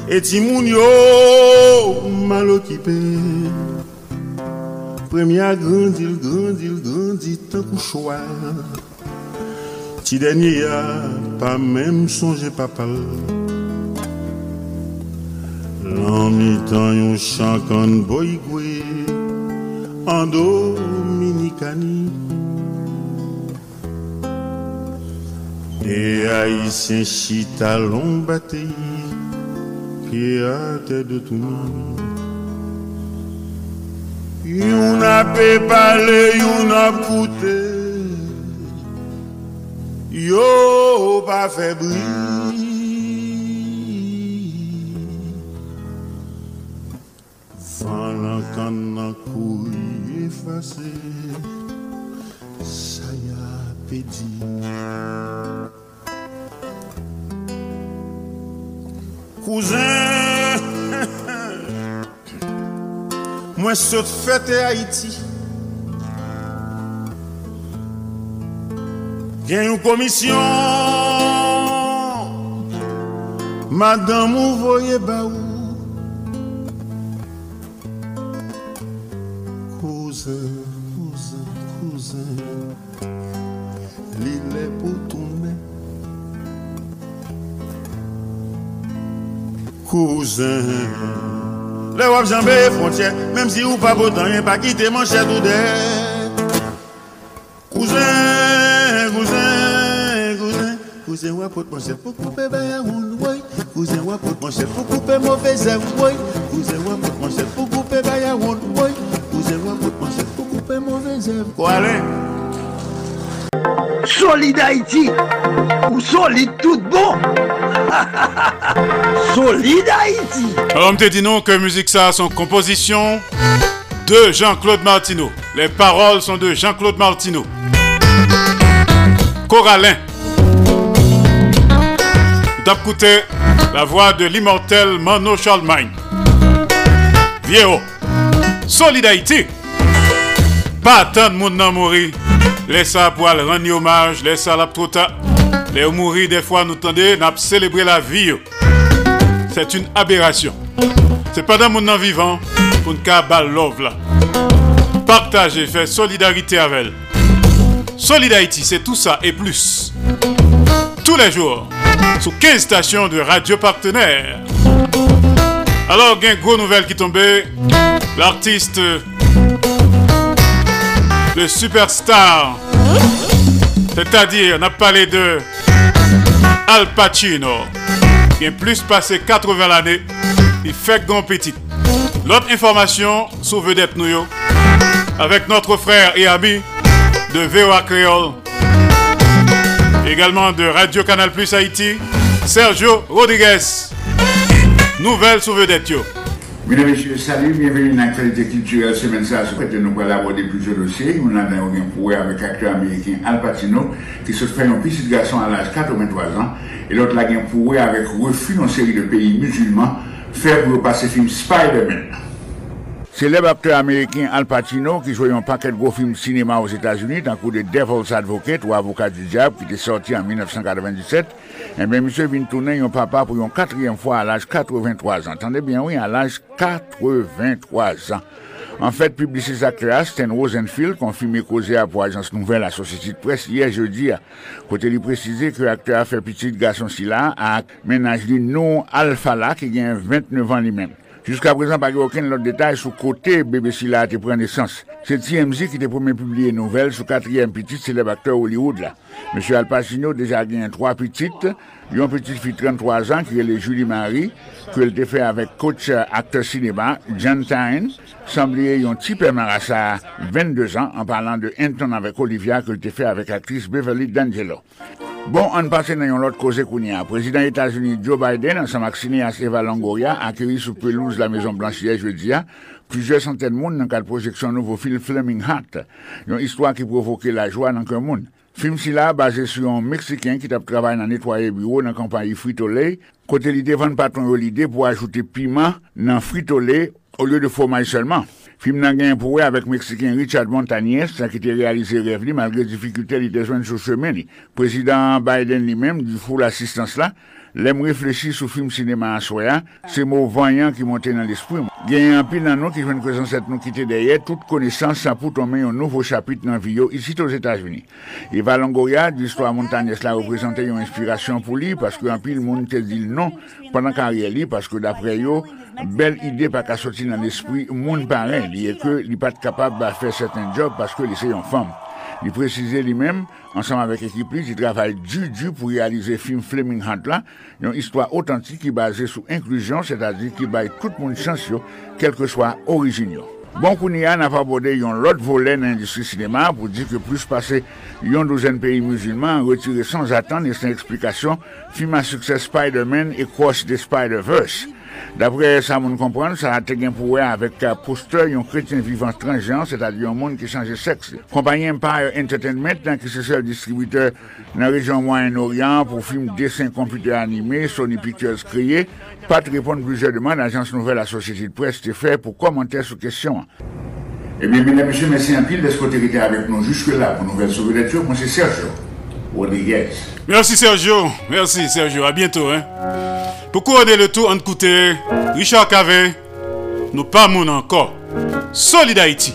Et ti moun yo mal occupé Premier grandi, grandi, il grandi tant qu'au choix Ti dernier a pas même songé papa. L'an mi-temps yon chankan boy gwe En Dominicani Des haïtiens chita l'on batté Pied à tête de tout monde Yon a pe pale, yon a koute Yo pa febri Van lan kan nan kouy efase. Sa ya pe di Mwen sot fete Haiti. Gen yon komisyon. Madan mou voye ba ou Kouze, kouze, kouze Li le pou toune Kouze Le wap janbe e fontye, menm si ou pa botan, yon pa kite man chè tou det. Kouzen, kouzen, kouzen, kouzen wapot man chè pou koupe bayan woun woy. Kouzen wapot man chè pou koupe mouve zev woy. Kouzen wapot man chè pou koupe bayan woun woy. Kouzen wapot man chè pou koupe mouve zev woy. Kou ale? Solid Haïti ou solide tout bon Solid Haïti Alors, on te dit non que musique ça, son composition de Jean-Claude Martineau. Les paroles sont de Jean-Claude Martineau. Coralin. Écouté la voix de l'immortel Mano Charlemagne. Vieux. Solid Haïti. Pas tant de monde n'a mouru. Laisse pour aller rendre hommage, laisse ça la trop tard. Les mourir des fois nous tendez, n'a célébrer la vie. C'est une aberration. C'est pas dans mon nom vivant pour ne love là. Partagez, faire solidarité avec elle. Solid Haïti, c'est tout ça et plus. Tous les jours, sur 15 stations de radio partenaires. Alors, il y a une grosse nouvelle qui tombait. L'artiste, le superstar, c'est-à-dire, on a parlé de Al Pacino, qui est plus passé 80 l'année, il fait grand petit. L'autre information sur Vedette Nous, yo, avec notre frère et ami de VOA Creole, également de Radio Canal Plus Haïti, Sergio Rodriguez. Nouvelle sur Vedette. Mesdames et messieurs, salut, bienvenue dans l'actualité culturelle semaine ça. Fait, nous allons aborder plusieurs dossiers. On a un pour avec l'acteur américain Al Pacino, qui se fait un petit garçon à l'âge de 83 ans. Et l'autre là, un pour avec refus dans série de pays musulmans, faire pour passer film Spider-Man. Célèbre acteur américain Al Pacino, qui jouait un paquet de gros films cinéma aux États-Unis, dans le coup de Devil's Advocate ou Avocat du Diable, qui était sorti en 1997, eh bien, monsieur vient tourner un papa pour une quatrième fois à l'âge de 83 ans. Entendez bien, oui, à l'âge de 83 ans. En fait, publiciste acteur Stan Rosenfield, confirmé causé à pour Agence Nouvelle à Société de Presse hier jeudi, côté lui préciser que l'acteur a fait petit garçon si à ménage du nom Alpha là, qui a 29 ans lui-même. Jusqu'à présent, pas aucun autre détail sur côté Silla a été pris naissance. C'est TMZ qui était premier publié une nouvelle sur quatrième petite célèbre acteur Hollywood là. Monsieur Al Pacino déjà gagné trois petites. Une petite fille de 33 ans qui est Julie Marie, qu'elle était fait avec coach euh, acteur cinéma John Tyne. Semblait un petit peu Marassa 22 ans en parlant de Anton avec Olivia qu'elle était fait avec actrice Beverly D'Angelo. Bon, an pase nan yon lot koze koun ya. Prezident Etats-Unis Joe Biden ansan maksini a Seva Longoria akiri sou pelouse la Maison Blanchier jeudi ya. Pluje santen moun nan kal projeksyon nouvo film Fleming Heart. Yon histwa ki provoke la jwa nan ke moun. Film si la base sou yon Meksikyen ki tap travay nan netwaye bureau nan kampanyi fritole. Kote li devan patron yo lide pou ajoute pima nan fritole ou lye de fomay selman. Film nan gen pour avec Mexicain Richard Montañez, ça qui était réalisé rêve li, malgré difficulté il était joindre sur chemin li. Président Biden lui-même, du full assistance là, Lem reflechi sou film sinema aswaya, se mou vanyan ki monte nan l'esprim. Gen yon pil nan nou ki jwen kwesan set nou kite deye, tout konesans sa pou tomen yon nouvo chapit nan viyo isi tos Etats-Unis. Eva Longoria, di Histoire Montagnes la represente yon inspirasyon pou li, paske yon pil moun te dil non, panan karye li, paske dapre yo, bel ide pa ka soti nan l'esprit moun paren, li e ke li pat kapab ba fe seten job paske li se yon fam. Li prezize li menm, ansam avek ekip li, ti travay du-du pou realize film Fleming Hunt la, yon histwa otantik ki baze sou inklusyon, se tazi ki bay tout moun chansyo, kelke swa orijinyon. Bon kouni an apabode yon lot volen industri sinema pou di ke plus pase yon douzen peyi musulman retire sans atan ni sen eksplikasyon film a sukses Spider-Man e Cross the Spider-Verse. D'après ça, on comprend, ça a été pour avec un poster, un chrétien vivant transgenre, c'est-à-dire un monde qui change de sexe. Compagnie Empire Entertainment, hein, qui est seul distributeur dans la région Moyen-Orient pour films dessins computer animés, Sony Pictures créés, pas de répondre plusieurs demandes, l'agence nouvelle à Société de Presse était fait pour commenter sur question. Eh bien, mesdames, messieurs, merci un pile était avec nous jusque-là pour Nouvelle Sauveture. Moi, c'est Merci Sergio, merci Sergio, à bientôt. Hein. Pour couronner le tout, on écoutait Richard Cavé, nous pas mon encore. Solid Haïti.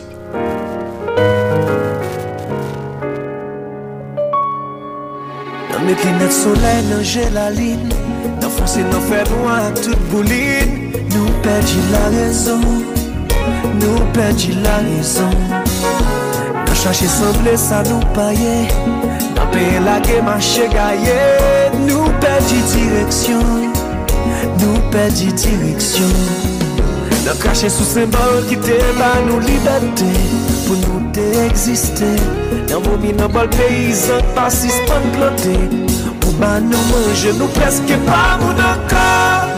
Nan met linet soley nan jelaline Nan fonse nan fè noa tout bouline Nou perdi la rezon Nou perdi la rezon chache semble sa nou paye. Nan pe lage mache gaye Nou pedi direksyon. Nou pedi direksyon. Nan kache sou sembol ki te ba nou liberté Pou nou te egziste Nan vomi nan bol peyizan pasis pan glote Pou ba nou manje nou preske pa moun ankor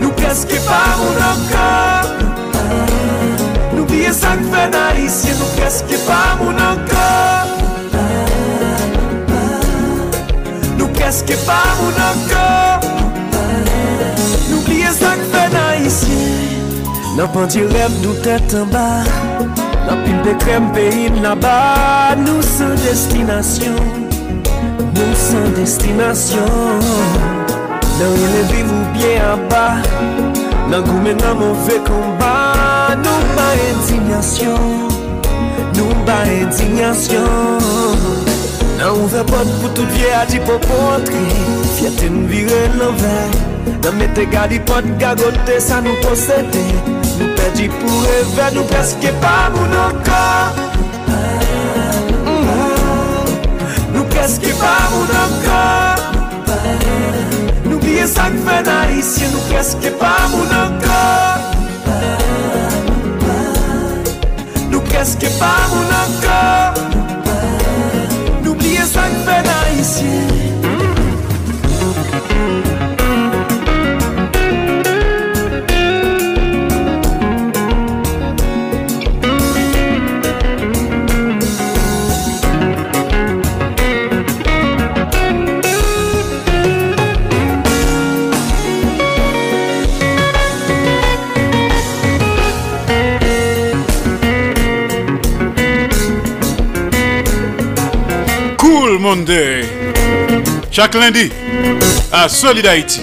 Nou preske pa moun ankor bandi rem nou tèt an ba Nan pil pe krem pe peyim nan ba Nou san destinasyon Nou san destinasyon Nan rele viv ou bien an ba Nan goumen nan mouve komba Nou ba indignasyon Nou ba indignasyon Nan ouve pot pou tout vie a di pou pou antre nou vire l'envers. Nan mette gadi pot gagote sa nou posete Di pou revè nou preske pa moun anka mm-hmm. Nou preske pa moun anka Nou blye sak fè nan isye Nou preske pa moun anka Nou preske pa moun anka Nou blye sak fè nan isye Monday. Chaque lundi à Solid Haïti.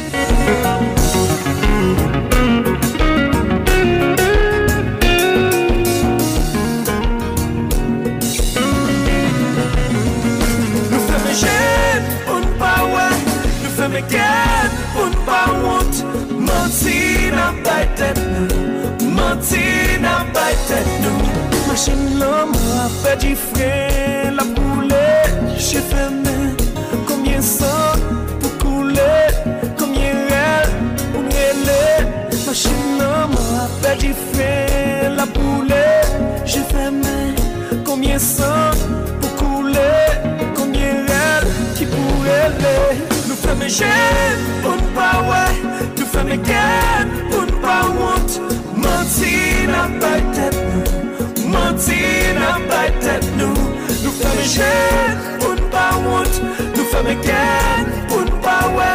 jen pou n'pa wot Nou fèmè gen pou n'pa wè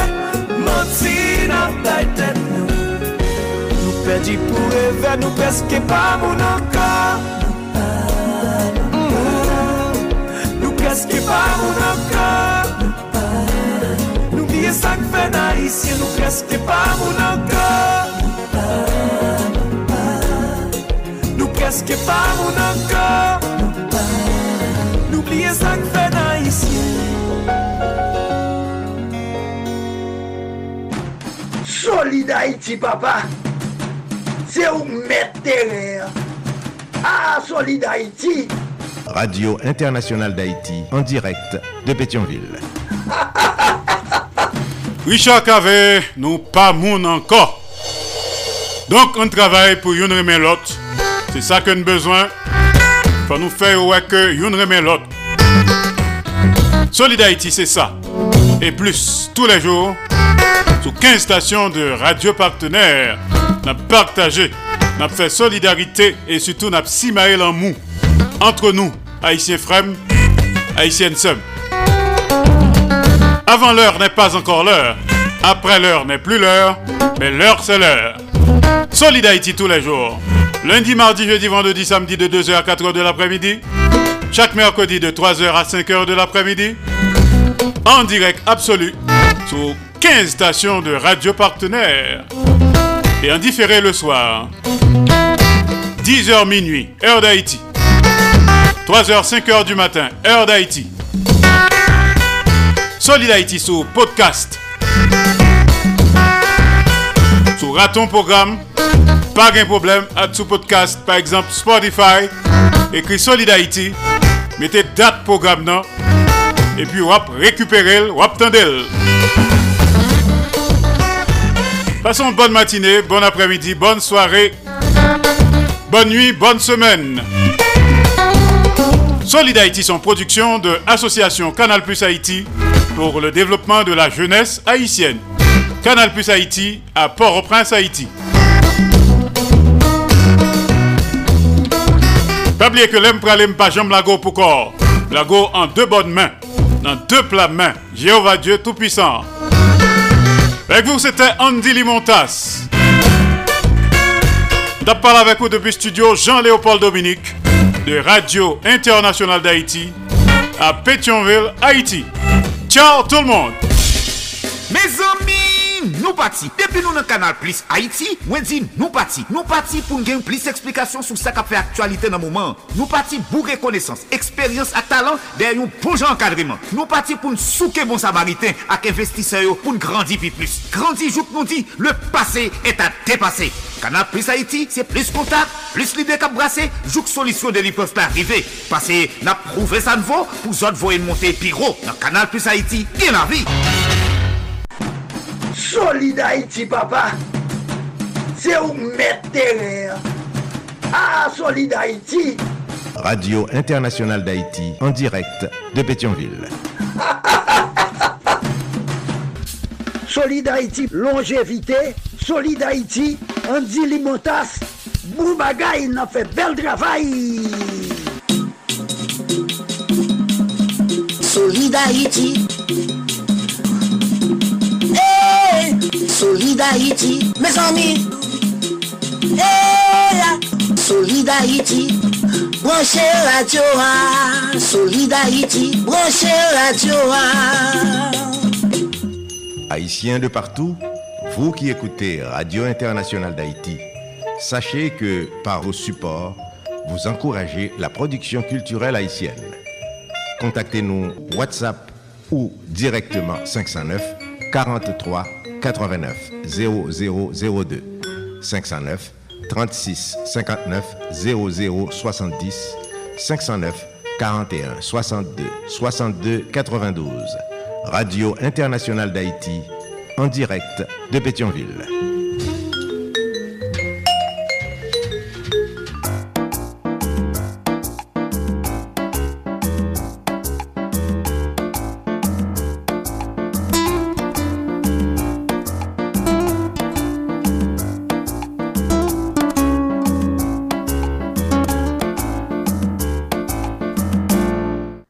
Manti nan bay tèt nou Nou pedi pou revè Nou peske pa moun anka Nou peske pa moun anka Nou biye sak fè nan isye Nou peske pa moun anka Nou peske pa moun anka Solid Haïti, papa. C'est où mettre terre. Ah, Solid Haïti. Radio Internationale d'Haïti, en direct de Pétionville. Richard Cavé, nous pas moun encore. Donc on travaille pour remet l'autre. C'est ça que nous besoin. Faut nous faire ouais que remet l'autre. Solid Haïti, c'est ça. Et plus, tous les jours, sous 15 stations de radio partenaires, n'a partagé, n'a fait solidarité et surtout n'a simaé en mou entre nous, haïtiens frères, haïtiennes sœurs. Avant l'heure n'est pas encore l'heure. Après l'heure n'est plus l'heure. Mais l'heure c'est l'heure. Solid Haïti tous les jours. Lundi, mardi, jeudi, vendredi, samedi de 2h à 4h de l'après-midi. Chaque mercredi de 3h à 5h de l'après-midi. En direct absolu sur 15 stations de radio partenaires. Et en différé le soir. 10h minuit, heure d'Haïti. 3h, 5h du matin, heure d'Haïti. Solid Haïti sur podcast. Sur Raton Programme, pas de problème, à sous podcast, par exemple Spotify, écrit Solid Haïti, mettez date programme non, et puis wap récupérer, wap tendel. Passons une bonne matinée, bon après-midi, bonne soirée, bonne nuit, bonne semaine. Solid Haïti sont production de Association Canal Plus Haïti pour le développement de la jeunesse haïtienne. Canal Plus Haïti à Port-au-Prince, Haïti. Oublier que l'aime pralem pas jambe lago pour corps. Lago en deux bonnes mains, dans deux plats mains. Jéhovah Dieu Tout-Puissant. Avec vous, c'était Andy Limontas. T'as parlé avec vous depuis studio Jean-Léopold Dominique de Radio Internationale d'Haïti à Pétionville, Haïti. Ciao tout le monde. Mes amis, nous partis. Depuis nous dans Canal Plus Haïti, moi nous partis. Nous partis pour gagner plus d'explications sur ce qui fait actualité dans le moment. Nous partis pour reconnaissance, expérience et talent derrière un bon encadrement. Nous partis pour nous souquer bon samaritain avec investisseurs pour nous grandir plus. Grandir, jour nous dit, le passé est à dépasser. Canal Plus Haïti, c'est plus contact, plus l'idée qu'à brasser, joue solution de l'hypose pas arriver. Parce que n'a prouvé ça ne vaut, pour autres voyer monter piro. Dans Canal Plus Haïti, bien la vie? Solid Haïti, papa. C'est où mettre terre. Ah, Solid Haïti. Radio Internationale d'Haïti en direct de Pétionville. Solid Haïti, longévité. Solid Haïti, Andy Limotas. Boubagaï, il a fait bel travail. Solid Haïti. Hey, Solid Haïti, mes amis. Hey, Solid Haïti, branchez radio, ah. Solid Haïti, branchez radio. ah. Haïtiens de partout, vous qui écoutez Radio Internationale d'Haïti, sachez que par vos supports, vous encouragez la production culturelle haïtienne. Contactez-nous WhatsApp ou directement 509 43 89 0002 509 36 59 00 70 509 41 62 62 92 Radio Internationale d'Haïti en direct de Pétionville.